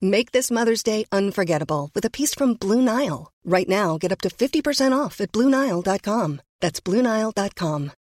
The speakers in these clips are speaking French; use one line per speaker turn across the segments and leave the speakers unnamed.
Make this Mother's Day unforgettable with a piece from Blue Nile. Right now, get up to 50% off at BlueNile.com. That's BlueNile.com.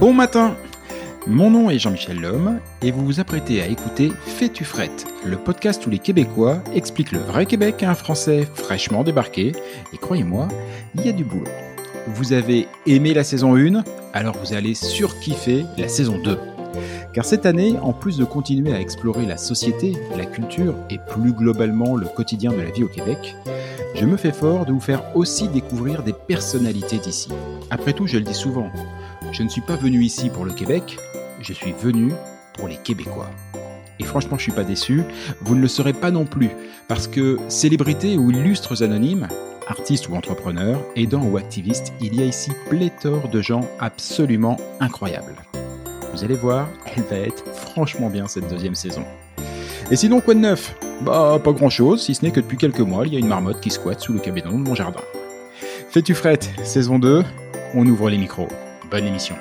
Bon matin Mon nom est Jean-Michel Lhomme et vous vous apprêtez à écouter Fais-tu frette, le podcast où les Québécois expliquent le vrai Québec à un Français fraîchement débarqué. Et croyez-moi, il y a du boulot. Vous avez aimé la saison 1, alors vous allez surkiffer la saison 2. Car cette année, en plus de continuer à explorer la société, la culture et plus globalement le quotidien de la vie au Québec, je me fais fort de vous faire aussi découvrir des personnalités d'ici. Après tout, je le dis souvent, je ne suis pas venu ici pour le Québec, je suis venu pour les Québécois. Et franchement, je suis pas déçu, vous ne le serez pas non plus, parce que célébrités ou illustres anonymes, artistes ou entrepreneurs, aidants ou activistes, il y a ici pléthore de gens absolument incroyables. Allez voir, elle va être franchement bien cette deuxième saison. Et sinon, quoi de neuf? Bah, pas grand chose, si ce n'est que depuis quelques mois, il y a une marmotte qui squatte sous le cabinet de mon jardin. Fais-tu frette, saison 2, on ouvre les micros. Bonne émission.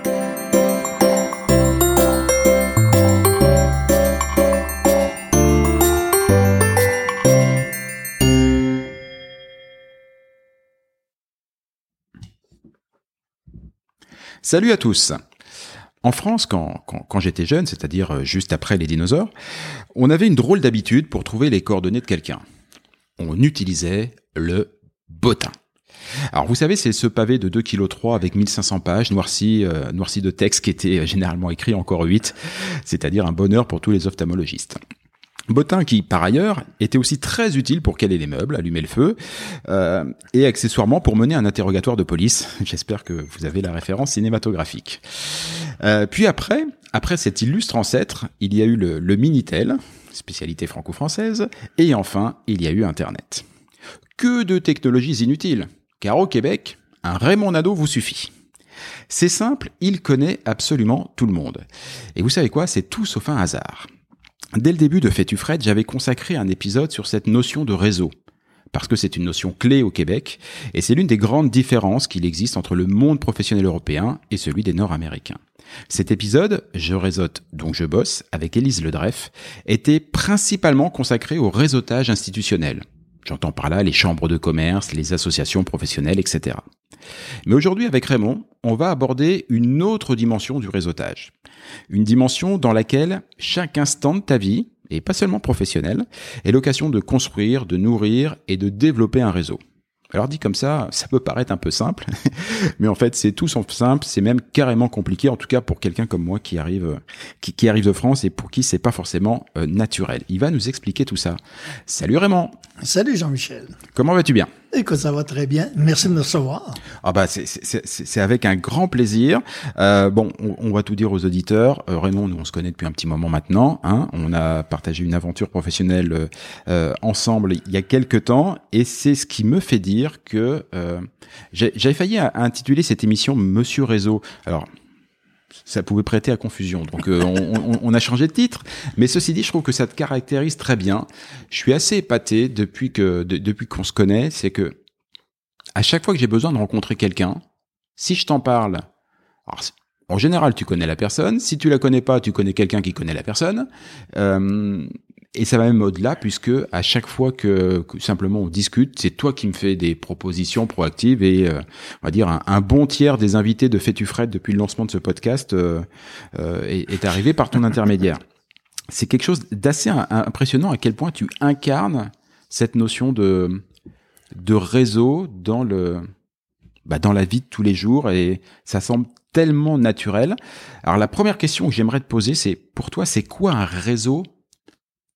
Salut à tous. En France, quand, j'étais jeune, c'est-à-dire euh, juste après les dinosaures, on avait une drôle d'habitude pour trouver les coordonnées de quelqu'un. On utilisait le bottin. Alors vous savez, c'est ce pavé de 2 kg 3 avec 1500 pages noirci, euh, noirci de texte qui était généralement écrit encore 8, c'est-à-dire un bonheur pour tous les ophtalmologistes. Bottin qui, par ailleurs, était aussi très utile pour caler les meubles, allumer le feu, euh, et accessoirement pour mener un interrogatoire de police. J'espère que vous avez la référence cinématographique. Euh, puis après, après cet illustre ancêtre, il y a eu le, le Minitel, spécialité franco-française, et enfin, il y a eu Internet. Que de technologies inutiles, car au Québec, un Raymond Nadeau vous suffit. C'est simple, il connaît absolument tout le monde. Et vous savez quoi, c'est tout sauf un hasard. Dès le début de Fais-tu Fred, j'avais consacré un épisode sur cette notion de réseau. Parce que c'est une notion clé au Québec, et c'est l'une des grandes différences qu'il existe entre le monde professionnel européen et celui des Nord-Américains. Cet épisode, Je réseaute donc je bosse, avec Élise Ledreff, était principalement consacré au réseautage institutionnel. J'entends par là les chambres de commerce, les associations professionnelles, etc. Mais aujourd'hui, avec Raymond, on va aborder une autre dimension du réseautage. Une dimension dans laquelle chaque instant de ta vie, et pas seulement professionnel, est l'occasion de construire, de nourrir et de développer un réseau. Alors dit comme ça, ça peut paraître un peu simple, mais en fait c'est tout sauf simple, c'est même carrément compliqué, en tout cas pour quelqu'un comme moi qui arrive, qui, qui arrive de France et pour qui c'est pas forcément euh, naturel. Il va nous expliquer tout ça. Salut Raymond.
Salut Jean-Michel.
Comment vas-tu bien?
Écoute, ça va très bien. Merci de me recevoir.
Ah bah c'est- avec un grand plaisir. Euh, bon, on, on va tout dire aux auditeurs. Euh, Raymond, nous on se connaît depuis un petit moment maintenant. Hein. On a partagé une aventure professionnelle euh, euh, ensemble il y a quelques temps, et c'est ce qui me fait dire que euh, j'avais failli intituler cette émission Monsieur Réseau. Alors ça pouvait prêter à confusion. Donc euh, on, a changé de titre. Mais ceci dit, je trouve que ça te caractérise très bien. Je suis assez épaté depuis que de- depuis qu'on se connaît, c'est que à chaque fois que j'ai besoin de rencontrer quelqu'un, si je t'en parle, alors, en général tu connais la personne. Si tu la connais pas, tu connais quelqu'un qui connaît la personne. Euh, et ça va même au-delà puisque à chaque fois que, que simplement on discute, c'est toi qui me fais des propositions proactives et euh, on va dire un, bon tiers des invités de Fais-tu Fred depuis le lancement de ce podcast euh, euh, est, arrivé par ton intermédiaire. C'est quelque chose d'assez im- impressionnant à quel point tu incarnes cette notion de de réseau dans le bah, dans la vie de tous les jours et ça semble tellement naturel. Alors la première question que j'aimerais te poser, c'est pour toi, c'est quoi un réseau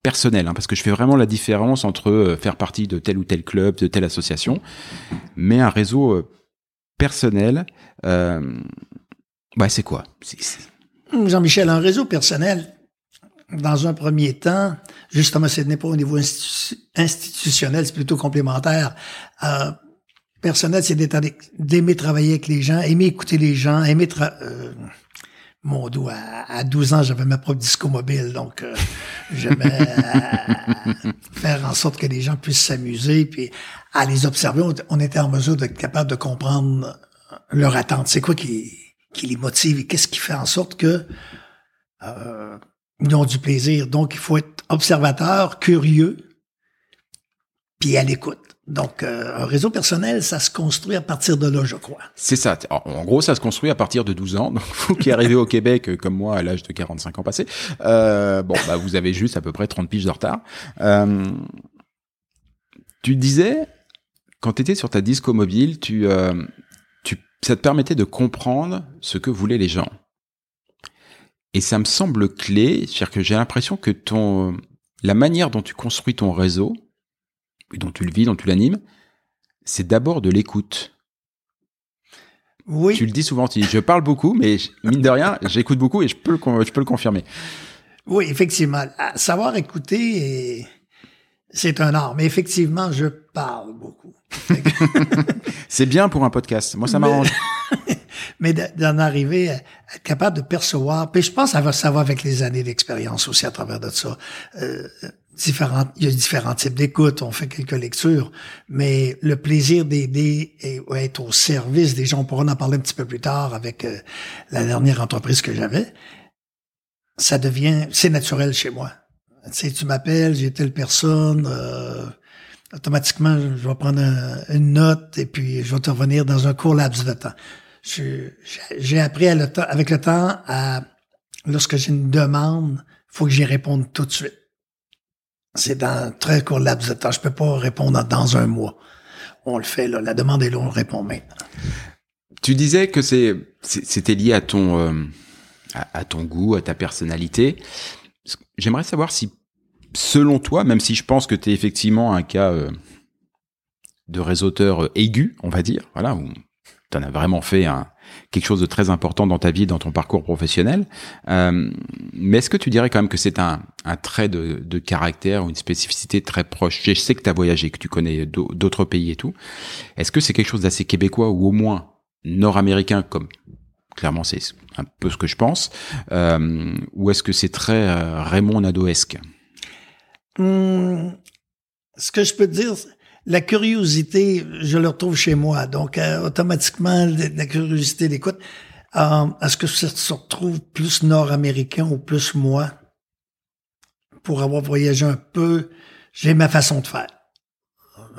personnel hein, Parce que je fais vraiment la différence entre euh, faire partie de tel ou tel club, de telle association, mais un réseau euh, personnel, euh, ouais, c'est quoi? C'est-
Jean-Michel, un réseau personnel, dans un premier temps, justement, ce n'est pas au niveau institu- institutionnel, c'est plutôt complémentaire. Euh, personnel, c'est d'aimer travailler avec les gens, aimer écouter les gens, aimer euh, mon dos, à, à 12 ans, j'avais ma propre disco mobile, donc euh, j'aimais euh, faire en sorte que les gens puissent s'amuser, puis à les observer, on, était en mesure d'être capable de comprendre leur attente. C'est quoi qui, les motive et qu'est-ce qui fait en sorte que euh, ont du plaisir? Donc, il faut être observateur, curieux, puis à l'écoute. Donc, euh, un réseau personnel, ça se construit à partir de là, je crois.
C'est ça. En gros, ça se construit à partir de 12 ans. Donc, vous qui arrivez au Québec, euh, comme moi, à l'âge de 45 ans passés, euh, bon, bah, vous avez juste à peu près 30 piges de retard. Euh, tu disais, quand tu étais sur ta disco mobile, tu, euh, tu, ça te permettait de comprendre ce que voulaient les gens. Et ça me semble clé, c'est-à-dire que j'ai l'impression que ton, la manière dont tu construis ton réseau, dont tu le vis, dont tu l'animes, c'est d'abord de l'écoute.
Oui.
Tu le dis souvent, tu dis, je parle beaucoup, mais mine de rien, j'écoute beaucoup et je peux le, je peux le confirmer.
Oui, effectivement. À savoir écouter, et- c'est un art. Mais effectivement, je parle beaucoup.
C'est bien pour un podcast. Moi, ça m'arrange.
Mais de- d'en arriver à être capable de percevoir. Puis je pense que ça va, ça va avec les années d'expérience aussi à travers de ça. Euh, il y a différents types d'écoute. On fait quelques lectures, mais le plaisir d'aider et être au service des gens, on pourra en parler un petit peu plus tard avec euh, la dernière entreprise que j'avais. Ça devient, c'est naturel chez moi. Tu sais, tu m'appelles, j'ai telle personne. euh, automatiquement, je vais prendre un- une note et puis je vais te revenir dans un court laps de temps. J'ai appris avec le temps à, lorsque j'ai une demande, faut que j'y réponde tout de suite. C'est dans un très court laps de temps. Je peux pas répondre dans un mois. On le fait, là. La demande est là, on répond maintenant.
Tu disais que c'est, c'était lié à ton, euh, à ton goût, à ta personnalité. J'aimerais savoir si, selon toi, même si je pense que tu es effectivement un cas euh, de réseauteur euh, aigu, on va dire, voilà, où tu en as vraiment fait un, quelque chose de très important dans ta vie, dans ton parcours professionnel. Euh, mais est-ce que tu dirais quand même que c'est un, un trait de, de caractère ou une spécificité très proche? Je sais que tu as voyagé, que tu connais d'au- d'autres pays et tout. Est-ce que c'est quelque chose d'assez québécois ou au moins nord-américain, comme clairement c'est un peu ce que je pense, euh, ou est-ce que c'est très euh, Raymond Nadeauesque
Hum, ce que je peux te dire, la curiosité, je le retrouve chez moi. Donc, euh, automatiquement, la, curiosité d'écoute. Euh, Est-ce que ça se retrouve plus nord-américain ou plus moi? Pour avoir voyagé un peu, j'ai ma façon de faire.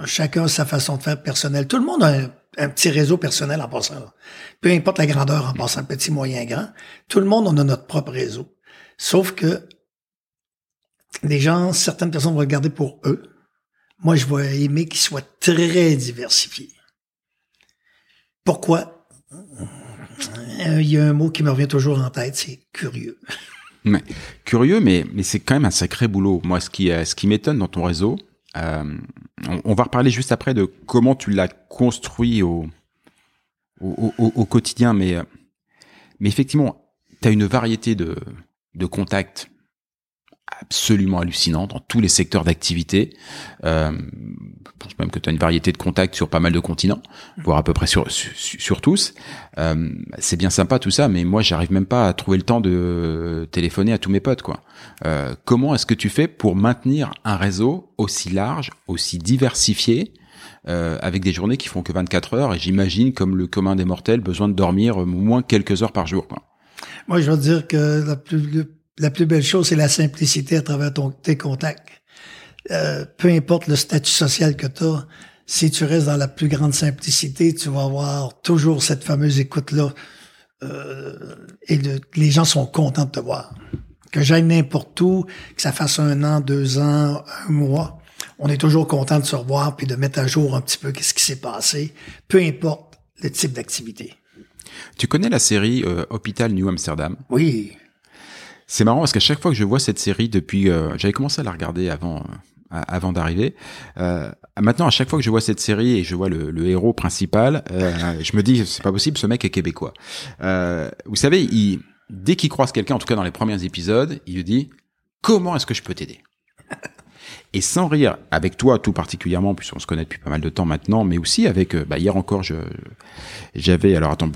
Chacun a sa façon de faire personnelle. Tout le monde a un, petit réseau personnel en passant. Peu importe la grandeur en passant, petit, moyen, grand. Tout le monde, on a notre propre réseau. Sauf que les gens, certaines personnes vont regarder pour eux. Moi, je vais aimer qu'ils soient très diversifiés. Pourquoi? Euh, Il y a un mot qui me revient toujours en tête, c'est curieux.
Mais, curieux, mais, c'est quand même un sacré boulot. Moi, ce qui, euh, ce qui m'étonne dans ton réseau, Euh, on, va reparler juste après de comment tu l'as construit au, au, quotidien, mais, mais effectivement, tu as une variété de, de contacts absolument hallucinant dans tous les secteurs d'activité. Euh, je pense même que tu as une variété de contacts sur pas mal de continents, voire à peu près sur, sur, tous. Euh, c'est bien sympa tout ça, mais moi j'arrive même pas à trouver le temps de téléphoner à tous mes potes. quoi. Euh, comment est-ce que tu fais pour maintenir un réseau aussi large, aussi diversifié euh, avec des journées qui font que 24 heures et j'imagine comme le commun des mortels besoin de dormir au moins quelques heures par jour. Quoi?
Moi, je veux dire que la plus, la plus belle chose, c'est la simplicité à travers ton, tes contacts. Euh, peu importe le statut social que tu as, si tu restes dans la plus grande simplicité, tu vas avoir toujours cette fameuse écoute-là. Euh, et le- les gens sont contents de te voir. Que j'aille n'importe où, que ça fasse un an, deux ans, un mois, on est toujours content de se revoir puis de mettre à jour un petit peu qu'est-ce qui s'est passé, peu importe le type d'activité.
Tu connais la série euh, Hôpital New Amsterdam?
Oui,
C'est marrant parce qu'à chaque fois que je vois cette série depuis, euh, j'avais commencé à la regarder avant, euh, avant d'arriver. Euh, maintenant, à chaque fois que je vois cette série et je vois le, le héros principal, euh, je me dis c'est pas possible, ce mec est québécois. Euh, vous savez, il, dès qu'il croise quelqu'un, en tout cas dans les premiers épisodes, il lui dit comment est-ce que je peux t'aider? Et sans rire, avec toi tout particulièrement, puisqu'on se connaît depuis pas mal de temps maintenant, mais aussi avec, euh, bah, hier encore, je, j'avais, alors attends,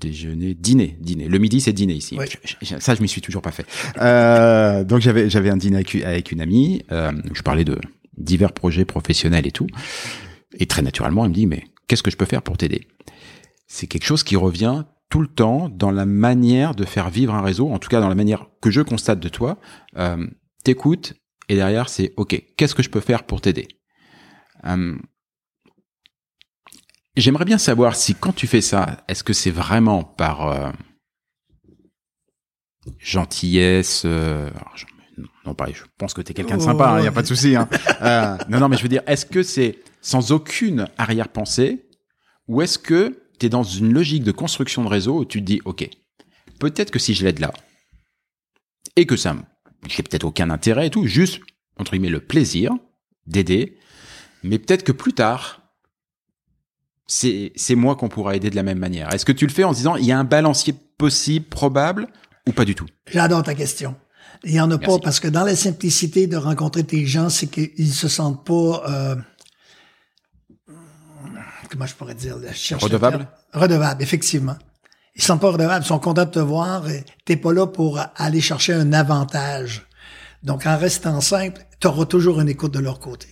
déjeuner, dîner, dîner. Le midi, c'est dîner ici. Je- je- ça, je m'y suis toujours pas fait. Euh, donc j'avais, j'avais un dîner avec, avec une amie. Euh, je parlais de divers projets professionnels et tout. Et très naturellement, elle me dit, mais qu'est-ce que je peux faire pour t'aider? C'est quelque chose qui revient tout le temps dans la manière de faire vivre un réseau, en tout cas dans la manière que je constate de toi. Euh, T'écoutes et derrière c'est OK. Qu'est-ce que je peux faire pour t'aider? Euh, J'aimerais bien savoir si quand tu fais ça, est-ce que c'est vraiment par euh, gentillesse euh, je- Non, pareil, je pense que tu es quelqu'un de sympa, il y a pas de souci. Hein. Euh, non, non, mais je veux dire, est-ce que c'est sans aucune arrière-pensée ou est-ce que tu es dans une logique de construction de réseau où tu te dis, OK, peut-être que si je l'aide là, et que ça, me- j'ai peut-être aucun intérêt et tout, juste, entre guillemets, le plaisir d'aider, mais peut-être que plus tard, c'est c'est moi qu'on pourra aider de la même manière. Est-ce que tu le fais en se disant, il y a un balancier possible, probable, ou pas du tout?
J'adore ta question. Il y en a pas parce que dans la simplicité de rencontrer tes gens, c'est qu'ils se sentent pas euh, comment je pourrais dire, je cherche le
Redevables?
terme. Redevables, effectivement. Ils sentent pas redevables, ils sont contents de te voir. T'es pas là pour aller chercher un avantage. Donc, en restant simple, tu auras toujours une écoute de leur côté.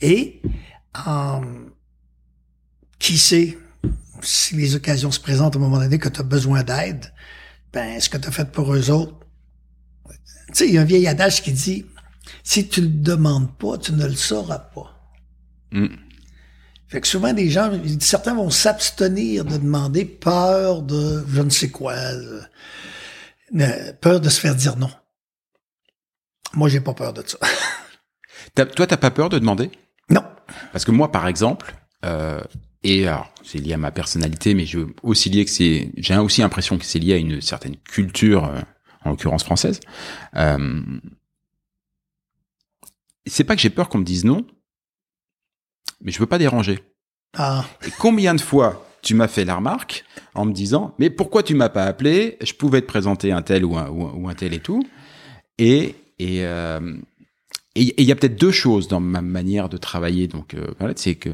Et en qui sait si les occasions se présentent à un moment donné que tu as besoin d'aide, ben ce que tu as fait pour eux autres. Tu sais, il y a un vieil adage qui dit si tu le demandes pas, tu ne le sauras pas.
Mm.
Fait que souvent des gens, certains vont s'abstenir de demander peur de je ne sais quoi, euh, euh, peur de se faire dire non. Moi, j'ai pas peur de ça.
T'as- Toi, t'as pas peur de demander?
Non.
Parce que moi, par exemple, euh, et alors c'est lié à ma personnalité, mais je aussi lié que c'est, j'ai aussi l'impression que c'est lié à une certaine culture, euh, en l'occurrence française. Euh, c'est pas que j'ai peur qu'on me dise non, mais je veux pas déranger.
Ah,
Et combien de fois tu m'as fait la remarque en me disant mais pourquoi tu m'as pas appelé? Je pouvais te présenter un tel ou un, ou un- ou un tel et tout. Et et euh, et et il y a peut-être deux choses dans ma manière de travailler. Donc euh, voilà, c'est que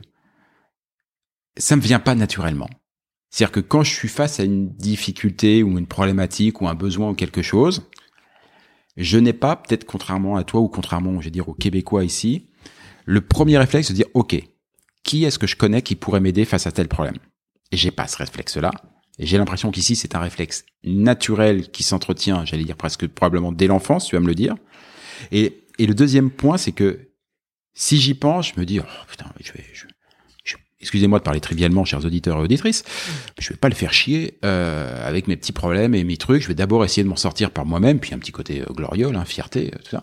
ça me vient pas naturellement. C'est-à-dire que quand je suis face à une difficulté ou une problématique ou un besoin ou quelque chose, je n'ai pas, peut-être contrairement à toi ou contrairement, je vais dire, aux Québécois ici, le premier réflexe de dire, OK, qui est-ce que je connais qui pourrait m'aider face à tel problème? Et j'ai pas ce réflexe-là. Et j'ai l'impression qu'ici, c'est un réflexe naturel qui s'entretient, j'allais dire presque probablement dès l'enfance, tu vas me le dire. Et, et le deuxième point, c'est que si j'y pense, je me dis, oh putain, je vais, je, excusez-moi de parler trivialement, chers auditeurs et auditrices, je vais pas le faire chier euh, avec mes petits problèmes et mes trucs. Je vais d'abord essayer de m'en sortir par moi-même, puis un petit côté euh, gloriole, hein, fierté, euh, tout ça.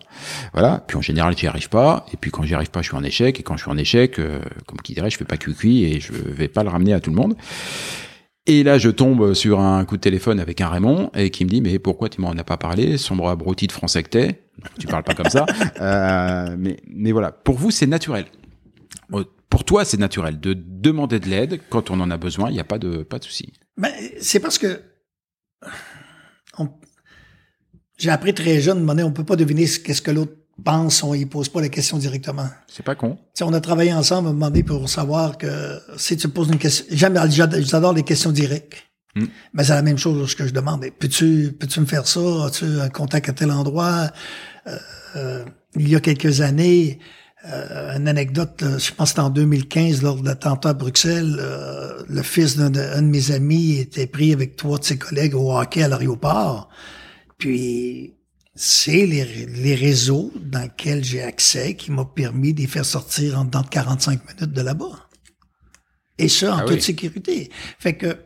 Voilà. Puis en général, j'y arrive pas. Et puis quand j'y arrive pas, je suis en échec. Et quand je suis en échec, euh, comme qui dirait, je fais pas cuicui et je vais pas le ramener à tout le monde. Et là, je tombe sur un coup de téléphone avec un Raymond et qui me dit mais pourquoi tu m'en as pas parlé? Sombre abruti de français que t'es. Tu parles pas comme ça. Euh, mais mais voilà. Pour vous, c'est naturel. Euh, Pour toi, c'est naturel de demander de l'aide quand on en a besoin. Il n'y a pas de pas de souci.
Ben, c'est parce que on- j'ai appris très jeune, on on peut pas deviner ce- qu'est-ce que l'autre pense, on y pose pas la question directement.
C'est pas con.
Tu sais, on a travaillé ensemble moment donné pour savoir que si tu poses une question, j'aime, j'ad- j'adore les questions directes.
Mm.
Mais c'est la même chose lorsque je demande. Peux-tu, peux-tu me faire ça? As-tu un contact à tel endroit? Euh, euh, il y a quelques années, euh, une anecdote, là, je pense que c'était en 2015, lors de l'attentat à Bruxelles, euh, le fils d'un de, mes amis était pris avec trois de ses collègues au hockey à l'aéroport. Puis, c'est les, les réseaux dans lesquels j'ai accès qui m'ont permis de les faire sortir en dedans de 45 minutes de là-bas. Et ça, en
Ah
toute
oui.
sécurité. Fait que,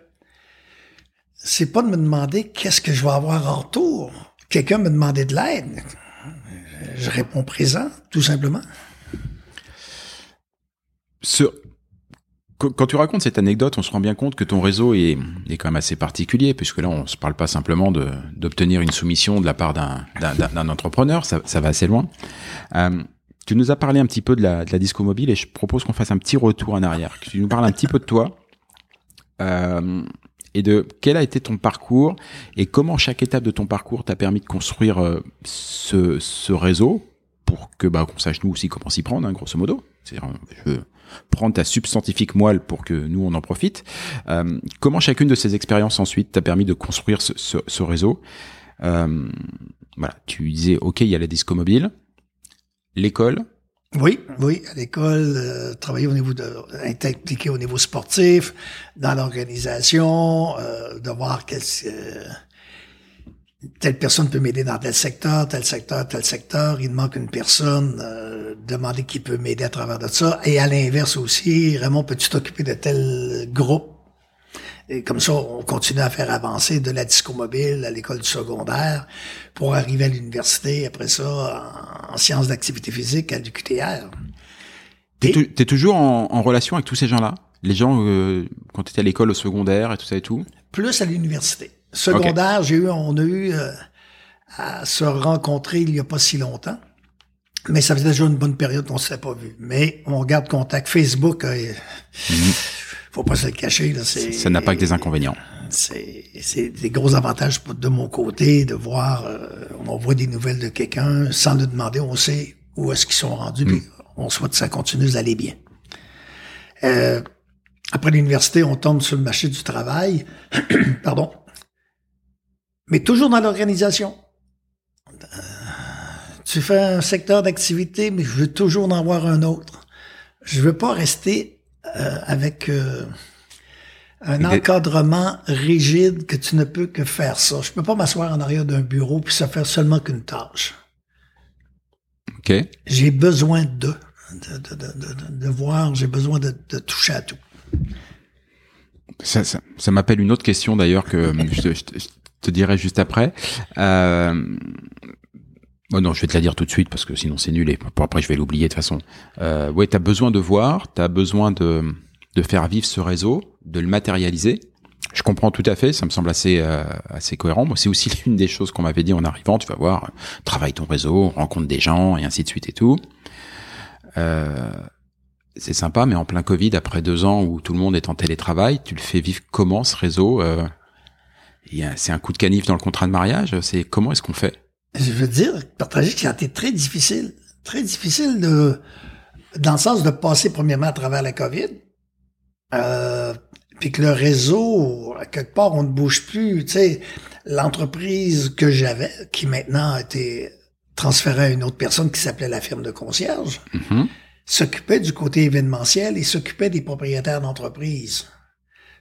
c'est pas de me demander qu'est-ce que je vais avoir en retour. Quelqu'un me demandait de l'aide. Je réponds présent, tout simplement.
Ce- Qu- Quand tu racontes cette anecdote, on se rend bien compte que ton réseau est, est quand même assez particulier, puisque là, on se parle pas simplement d'obtenir une soumission de la part d'un entrepreneur, ça, ça va assez loin. Euh, tu nous as parlé un petit peu de la, de la disco mobile, et je propose qu'on fasse un petit retour en arrière, que tu nous parles un petit peu de toi, euh, et de quel a été ton parcours, et comment chaque étape de ton parcours t'a permis de construire euh, ce, ce réseau, pour que bah, qu'on sache nous aussi comment s'y prendre, hein, grosso modo. C'est-à-dire, je prendre ta substantifique moelle pour que nous on en profite. Euh, comment chacune de ces expériences ensuite t'a permis de construire ce, ce, ce réseau? Euh, Voilà, tu disais ok, il y a la disco mobile, l'école.
Oui, oui, à l'école, euh, travailler au niveau de, être impliqué au niveau sportif, dans l'organisation, euh, de voir quel, euh, telle personne peut m'aider dans tel secteur, tel secteur, tel secteur. Il manque une personne, euh, demander qui peut m'aider à travers de ça. Et à l'inverse aussi, Raymond, peux-tu t'occuper de tel groupe? Et comme ça, on continue à faire avancer de la disco mobile à l'école du secondaire pour arriver à l'université, après ça, en, en sciences d'activité physique à l'UQTR.
T'es toujours en, en relation avec tous ces gens-là? Les gens, euh, quand tu étais à l'école au secondaire et tout ça et tout?
Plus à l'université. Secondaire, j'ai eu, on a eu euh, à se rencontrer il y a pas si longtemps. Mais ça faisait déjà une bonne période qu'on ne s'était pas vu. Mais on garde contact. Facebook, euh, faut pas se le cacher. Là,
Ça n'a pas que des inconvénients.
C'est, des gros avantages de mon côté de voir, euh, on voit des nouvelles de quelqu'un sans le demander, on sait où est-ce qu'ils sont rendus. puis on souhaite que ça continue d'aller bien. Euh, après l'université, on tombe sur le marché du travail. Pardon. Mais toujours dans l'organisation. Euh, tu fais un secteur d'activité, mais je veux toujours en avoir un autre. Je veux pas rester euh, avec euh, un
Des-
encadrement rigide que tu ne peux que faire ça. Je peux pas m'asseoir en arrière d'un bureau puis ça faire seulement qu'une tâche.
Ok.
J'ai besoin de, de, de, de, de- voir, j'ai besoin de, de toucher à tout.
Ça, ça, ça m'appelle une autre question d'ailleurs que euh, je, je te dirai juste après. Euh, bon non, je vais te la dire tout de suite parce que sinon c'est nul et pour après je vais l'oublier de toute façon. Euh, ouais, t'as besoin de voir, t'as besoin de de faire vivre ce réseau, de le matérialiser. Je comprends tout à fait, ça me semble assez euh, assez cohérent. C'est aussi l'une des choses qu'on m'avait dit en arrivant. Tu vas voir, travaille ton réseau, rencontre des gens et ainsi de suite et tout. Euh, c'est sympa, mais en plein Covid, après deux ans où tout le monde est en télétravail, tu le fais vivre comment ce réseau euh, C'est un coup de canif dans le contrat de mariage C'est comment est-ce qu'on fait?
Je veux dire, partager que ça a été très difficile. Très difficile de, dans le sens de passer premièrement à travers la COVID. Euh, puis que le réseau, à quelque part, on ne bouge plus. Tu sais, l'entreprise que j'avais, qui maintenant a été transférée à une autre personne qui s'appelait la firme de concierge,
Mhm.
s'occupait du côté événementiel et s'occupait des propriétaires d'entreprises.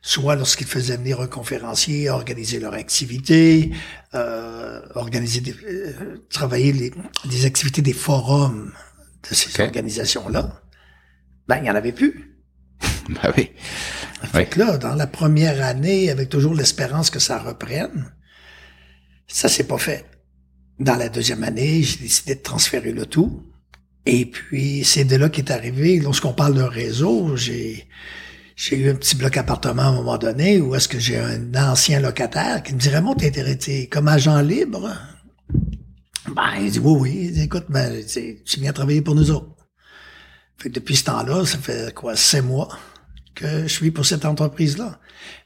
Soit lorsqu'ils faisaient venir un conférencier, organiser leur activité, euh, organiser des, euh, travailler les, des activités des forums de ces organisations-là, ben, il n'y en avait plus.
Bah oui.
Fait que là, dans la première année, avec toujours l'espérance que ça reprenne, ça s'est pas fait. Dans la deuxième année, j'ai décidé de transférer le tout. Et puis, c'est de là qu'est arrivé, lorsqu'on parle d'un réseau, j'ai, j'ai eu un petit bloc appartement à un moment donné où est-ce que j'ai un ancien locataire qui me dit Raymond, t'es intéressé comme agent libre? Ben, il dit oui, oui. Il dit, écoute, ben, tu viens travailler pour nous autres. Fait que depuis ce temps-là, ça fait quoi, sept mois que je suis pour cette entreprise-là.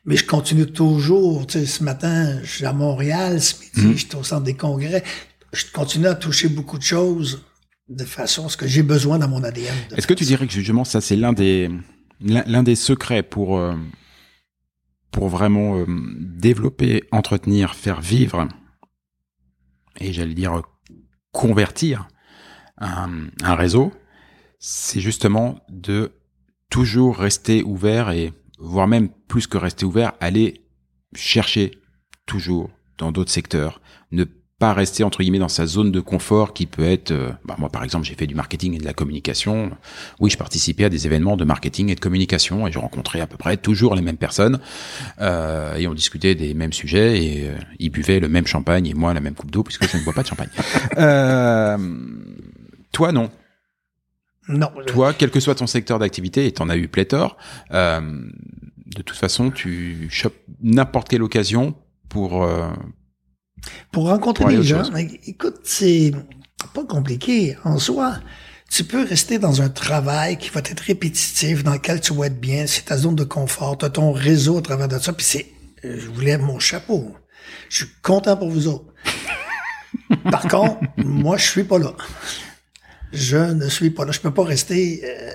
Mais je continue toujours. Tu sais, ce matin, je suis à Montréal, ce midi, je suis au centre des congrès. Je continue à toucher beaucoup de choses de façon à ce que j'ai besoin dans mon ADN.
Est-ce que tu dirais que justement ça c'est l'un des l'un des secrets pour euh, pour vraiment euh, développer, entretenir, faire vivre et j'allais dire convertir un, réseau, c'est justement de toujours rester ouvert et voire même plus que rester ouvert, aller chercher toujours dans d'autres secteurs, pas rester entre guillemets dans sa zone de confort qui peut être euh, bah moi par exemple j'ai fait du marketing et de la communication. Oui je participais à des événements de marketing et de communication et je rencontrais à peu près toujours les mêmes personnes euh, et on discutait des mêmes sujets et euh, ils buvaient le même champagne et moi la même coupe d'eau puisque je ne bois pas de champagne. Euh, toi non.
Non
toi quel que soit ton secteur d'activité et t'en as eu pléthore euh, de toute façon tu chopes n'importe quelle occasion pour
pour rencontrer des gens, écoute, c'est pas compliqué en soi. Tu peux rester dans un travail qui va être répétitif, dans lequel tu vas être bien, c'est ta zone de confort, tu as ton réseau à travers de ça, puis c'est, euh, je voulais mon chapeau. Je suis content pour vous autres. Par contre, moi, je suis pas là. Je ne suis pas là. Je peux pas rester euh,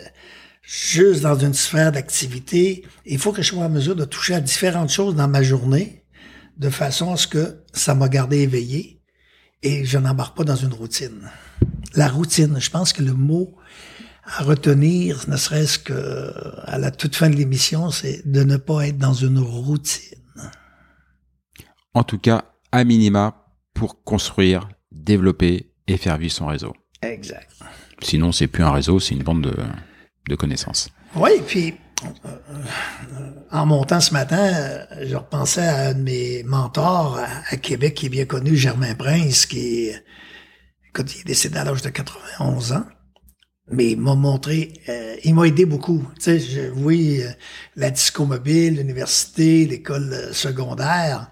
juste dans une sphère d'activité. Il faut que je sois en mesure de toucher à différentes choses dans ma journée de façon à ce que ça m'a gardé éveillé et je n'embarque pas dans une routine. La routine, je pense que le mot à retenir, ne serait-ce que à la toute fin de l'émission, c'est de ne pas être dans une routine.
En tout cas, à minima, pour construire, développer et faire vivre son réseau.
Exact.
Sinon, c'est plus un réseau, c'est une bande de, de connaissances.
Oui, puis en montant ce matin, je repensais à un de mes mentors à, Québec qui est bien connu, Germain Prince, qui écoute, il est décédé à l'âge de 91 ans. Mais il m'a montré, euh, il m'a aidé beaucoup. Tu sais, oui, euh, la disco mobile, l'université, l'école euh, secondaire,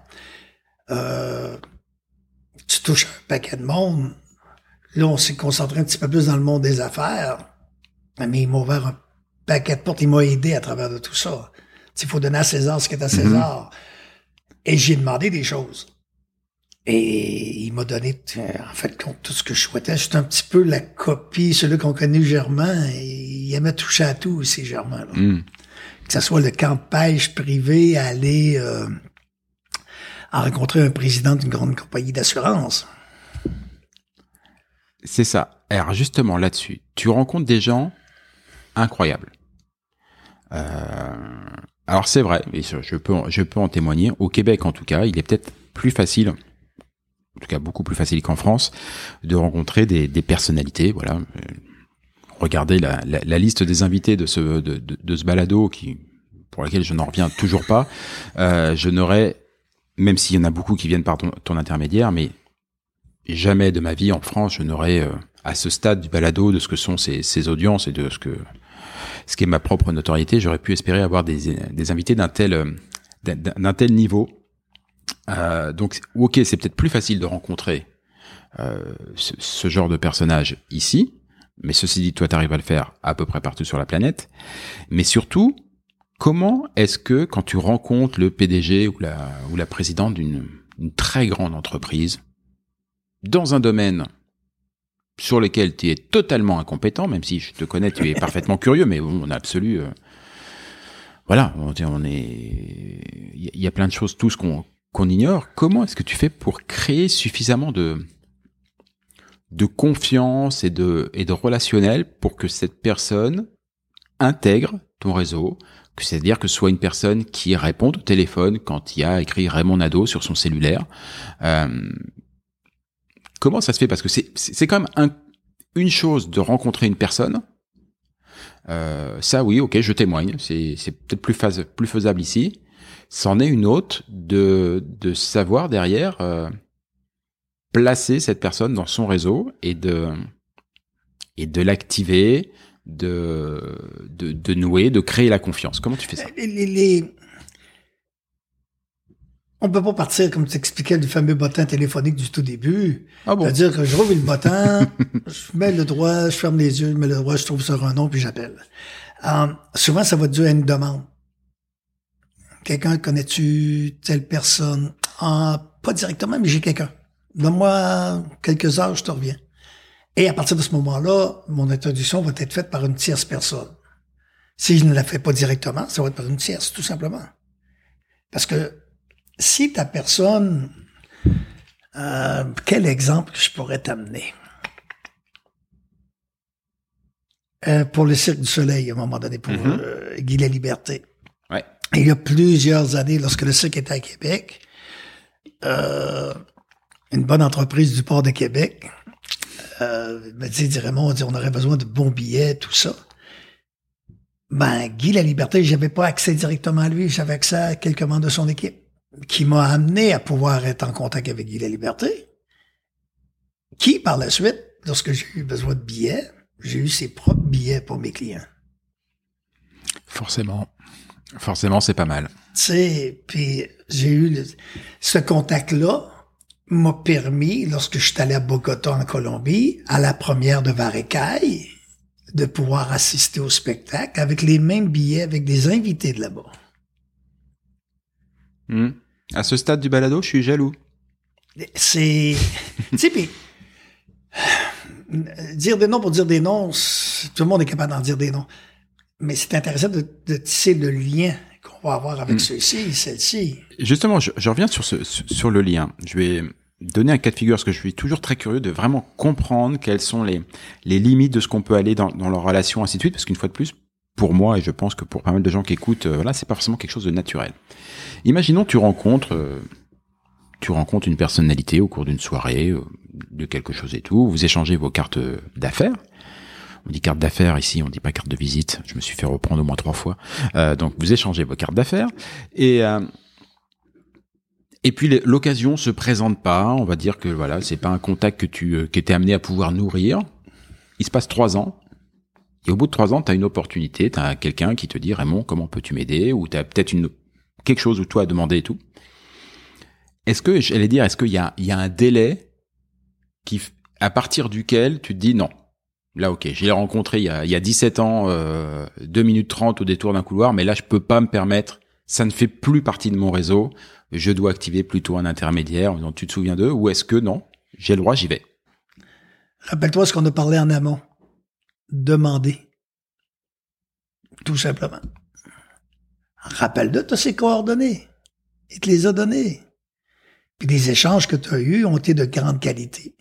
tu touches un paquet de monde. Là, on s'est concentré un petit peu plus dans le monde des affaires. Mais il m'a ouvert un paquet de portes. Il m'a aidé à travers de tout ça. Il faut donner à César ce qui est à mhm. César. Et j'ai demandé des choses. Et il m'a donné, en fait, tout ce que je souhaitais. J'étais un petit peu la copie, celui qu'on connaît Germain. il aimait toucher à tout aussi, Germain. Mhm. Que ce soit le camp de pêche privé, aller euh, à rencontrer un président d'une grande compagnie d'assurance.
C'est ça. Alors justement là-dessus, tu rencontres des gens incroyables. Euh, alors c'est vrai, je peux, je peux en témoigner. Au Québec, en tout cas, il est peut-être plus facile, en tout cas beaucoup plus facile qu'en France, de rencontrer des, des personnalités. Voilà, regardez la, la, la, liste des invités de ce, de, de, de ce balado qui, pour laquelle je n'en reviens toujours pas. Euh, je n'aurais, même s'il y en a beaucoup qui viennent par ton, ton, intermédiaire, mais jamais de ma vie en France, je n'aurais euh, à ce stade du balado de ce que sont ces, ces audiences et de ce que ce qui est ma propre notoriété, j'aurais pu espérer avoir des, des invités d'un tel, euh, d'un tel niveau. Euh, donc, ok, c'est peut-être plus facile de rencontrer euh, ce, genre de personnage ici, mais ceci dit, toi, tu arrives à le faire à peu près partout sur la planète. Mais surtout, comment est-ce que quand tu rencontres le PDG ou la, ou la présidente d'une très grande entreprise, dans un domaine sur lesquels tu es totalement incompétent, même si je te connais, tu es parfaitement curieux, mais bon, on a absolu. Euh, voilà, on est. Il y a plein de choses tous qu'on ignore. Comment est-ce que tu fais pour créer suffisamment de de confiance et de et de relationnel pour que cette personne intègre ton réseau, c'est-à-dire que ce soit une personne qui répond au téléphone quand il y a écrit Raymond Nadeau sur son cellulaire, euh, Comment ça se fait? Parce que c'est quand même un, une chose de rencontrer une personne. Euh, ça, oui, ok, je témoigne. C'est peut-être plus plus faisable ici. C'en est une autre de de savoir derrière euh, placer cette personne dans son réseau et de et de l'activer, de, de, nouer, de créer la confiance Comment tu fais ça?
On peut pas partir, comme tu expliquais, du fameux bottin téléphonique du tout début.
Ah bon?
C'est-à-dire que je rouvre le bottin, je mets le droit, je ferme les yeux, je mets le droit, je trouve sur un nom, puis j'appelle. Euh, souvent, ça va durer à une demande. Quelqu'un, connais-tu telle personne? Ah, pas directement, mais j'ai quelqu'un. Donne-moi quelques heures, je te reviens. Et à partir de ce moment-là, mon introduction va être faite par une tierce personne. Si je ne la fais pas directement, ça va être par une tierce, tout simplement. Parce que si ta personne, euh, quel exemple je pourrais t'amener? Euh, pour le Cirque du Soleil, à un moment donné, pour
Mhm.
euh, Guy la Liberté.
Ouais.
Il y a plusieurs années, lorsque le cirque était à Québec, une bonne entreprise du port de Québec me dit, dit Raymond, on dit, on aurait besoin de bons billets, tout ça. Ben, Guy La Liberté, j'avais pas accès directement à lui, j'avais accès à quelques membres de son équipe, qui m'a amené à pouvoir être en contact avec Guy La Liberté, qui, par la suite, lorsque j'ai eu besoin de billets, j'ai eu ses propres billets pour mes clients.
Forcément. Forcément, c'est pas mal.
Tu sais, puis j'ai eu le- ce contact-là m'a permis, lorsque je suis allé à Bogota en Colombie, à la première de Varecaille, de pouvoir assister au spectacle avec les mêmes billets, avec des invités de là-bas.
Hmm. À ce stade du balado, je suis jaloux.
C'est, tu sais, puis dire des noms pour dire des noms, tout le monde est capable d'en dire des noms. Mais c'est intéressant de, de tisser le lien qu'on va avoir avec ceux-ci, celle-ci.
Justement, je, je reviens sur, ce, sur le lien. Je vais donner un cas de figure parce que je suis toujours très curieux de vraiment comprendre quelles sont les, les limites de ce qu'on peut aller dans, dans leur relation, ainsi de suite, parce qu'une fois de plus, pour moi, et je pense que pour pas mal de gens qui écoutent, euh, voilà, c'est pas forcément quelque chose de naturel. Imaginons tu rencontres, euh, tu rencontres une personnalité au cours d'une soirée, euh, de quelque chose et tout, vous échangez vos cartes d'affaires. On dit carte d'affaires ici, on dit pas carte de visite. Je me suis fait reprendre au moins trois fois. Euh, donc vous échangez vos cartes d'affaires et euh, et puis l'occasion se présente pas. On va dire que voilà, c'est pas un contact que tu euh, amené à pouvoir nourrir. Il se passe trois ans. Et au bout de trois ans, tu as une opportunité, tu as quelqu'un qui te dit Raymond, comment peux-tu m'aider? Ou tu as peut-être une quelque chose où toi à demander et tout. Est-ce que j'allais dire, est-ce qu'il y a, il y a un délai qui, à partir duquel tu te dis non Là, ok, je l'ai rencontré il y a, il y a 17 ans, euh, 2 minutes 30 au détour d'un couloir, mais là, je peux pas me permettre, ça ne fait plus partie de mon réseau, je dois activer plutôt un intermédiaire en disant, tu te souviens d'eux, ou est-ce que non, j'ai le droit, j'y vais?
Rappelle-toi ce qu'on a parlé en amont. Demander. Tout simplement. Rappelle-le, tu as ses coordonnées. Il te les a données. Puis les échanges que tu as eus ont été de grande qualité.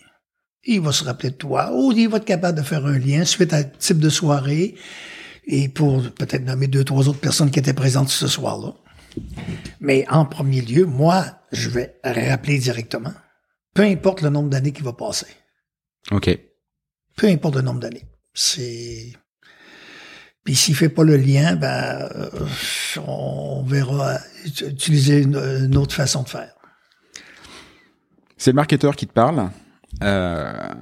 Il va se rappeler de toi, ou il va être capable de faire un lien suite à un type de soirée, et pour peut-être nommer deux, trois autres personnes qui étaient présentes ce soir-là. Mais en premier lieu, moi, je vais rappeler directement. Peu importe le nombre d'années qui va passer.
Ok.
Peu importe le nombre d'années. C'est. Puis s'il fait pas le lien, ben euh, on verra ut- utiliser une, autre façon de faire.
C'est le marketeur qui te parle. Euh,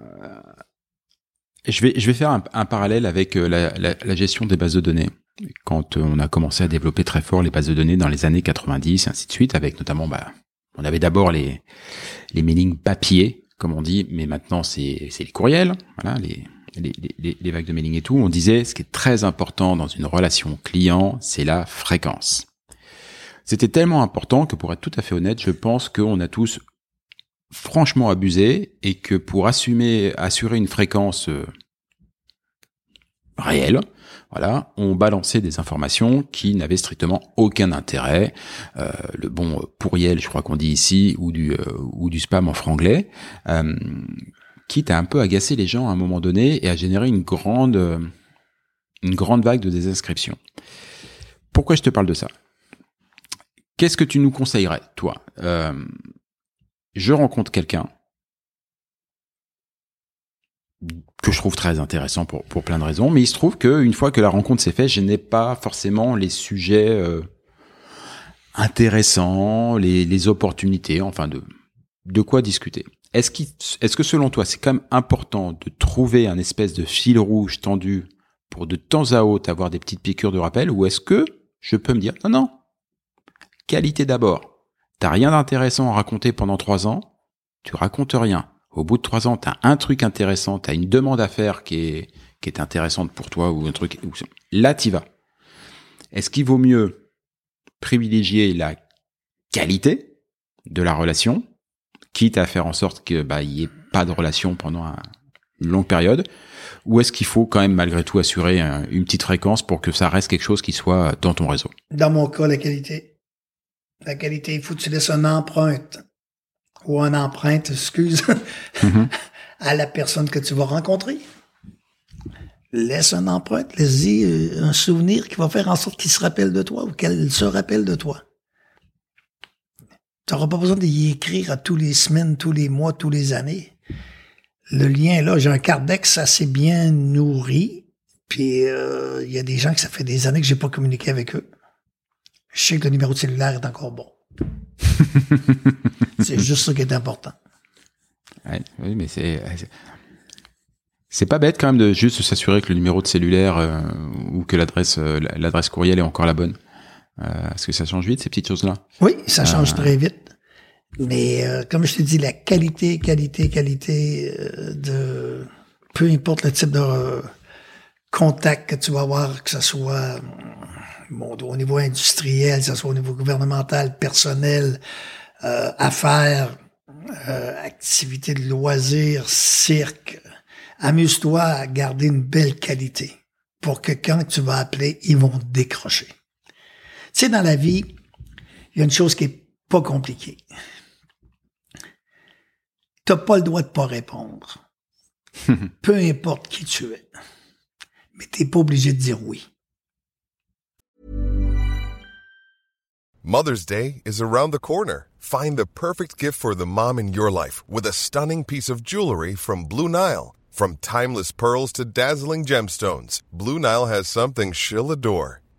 je vais, je vais faire un, parallèle avec euh, la, gestion des bases de données. Quand on a commencé à développer très fort les bases de données dans les années 90 et ainsi de suite, avec notamment, bah, on avait d'abord les, les mailings papier, comme on dit, mais maintenant c'est, c'est les courriels, voilà, les, les, les, les vagues de mailing et tout. On disait, ce qui est très important dans une relation client, c'est la fréquence. C'était tellement important que pour être tout à fait honnête, je pense qu'on a tous franchement abusé et que pour assumer, assurer une fréquence euh, réelle, voilà, on balançait des informations qui n'avaient strictement aucun intérêt. Euh, le bon pourriel, je crois qu'on dit ici, ou du euh, ou du spam en franglais, euh, quitte à un peu agacer les gens à un moment donné et à générer une grande euh, une grande vague de désinscriptions. Pourquoi je te parle de ça? Qu'est-ce que tu nous conseillerais, toi? Euh, Je rencontre quelqu'un que je trouve très intéressant pour, pour plein de raisons, mais il se trouve qu'une fois que la rencontre s'est faite, je n'ai pas forcément les sujets euh, intéressants, les, les opportunités, enfin de quoi discuter. Est-ce que selon toi, c'est quand même important de trouver un espèce de fil rouge tendu pour de temps à autre avoir des petites piqûres de rappel ou est-ce que je peux me dire non non qualité d'abord. T'as rien d'intéressant à raconter pendant trois ans tu racontes rien. Au bout de trois ans t'as un truc intéressant t'as une demande à faire qui est qui est intéressante pour toi ou un truc là t'y vas. Est-ce qu'il vaut mieux privilégier la qualité de la relation quitte à faire en sorte que bah il y ait pas de relation pendant un- une longue période ou est-ce qu'il faut quand même malgré tout assurer un- une petite fréquence pour que ça reste quelque chose qui soit dans ton réseau?
Dans mon cas, la qualité. La qualité, il faut que tu laisses une empreinte ou une empreinte, excuse,
Mhm.
à la personne que tu vas rencontrer. Laisse une empreinte, laisse-y euh, un souvenir qui va faire en sorte qu'il se rappelle de toi ou qu'elle se rappelle de toi. Tu n'auras pas besoin d'y écrire à tous les semaines, tous les mois, tous les années. Le lien est là. J'ai un cardex assez bien nourri. Puis euh, il y a des gens que ça fait des années que j'ai pas communiqué avec eux. Je sais que le numéro de cellulaire est encore bon. c'est juste ça qui est important.
Ouais, oui mais c'est c'est- c'est pas bête quand même de juste s'assurer que le numéro de cellulaire euh, ou que l'adresse euh, l'adresse courriel est encore la bonne euh, parce que ça change vite ces petites choses là
Oui, ça change très vite. Mais euh, comme je te dis, la qualité, qualité, qualité euh, de peu importe le type de euh, contact que tu vas avoir, que ce soit euh, bon, au niveau industriel, que ce soit au niveau gouvernemental, personnel, euh, affaires, euh, activités de loisirs, cirque. Amuse-toi à garder une belle qualité pour que quand tu vas appeler, ils vont décrocher. Tu sais, dans la vie, il y a une chose qui est pas compliquée. T'as pas le droit de pas répondre. Peu importe qui tu es. Mais t'es pas obligé de dire oui.
Mother's Day is around the corner. Find the perfect gift for the mom in your life with a stunning piece of jewelry from Blue Nile. From timeless pearls to dazzling gemstones, Blue Nile has something she'll adore.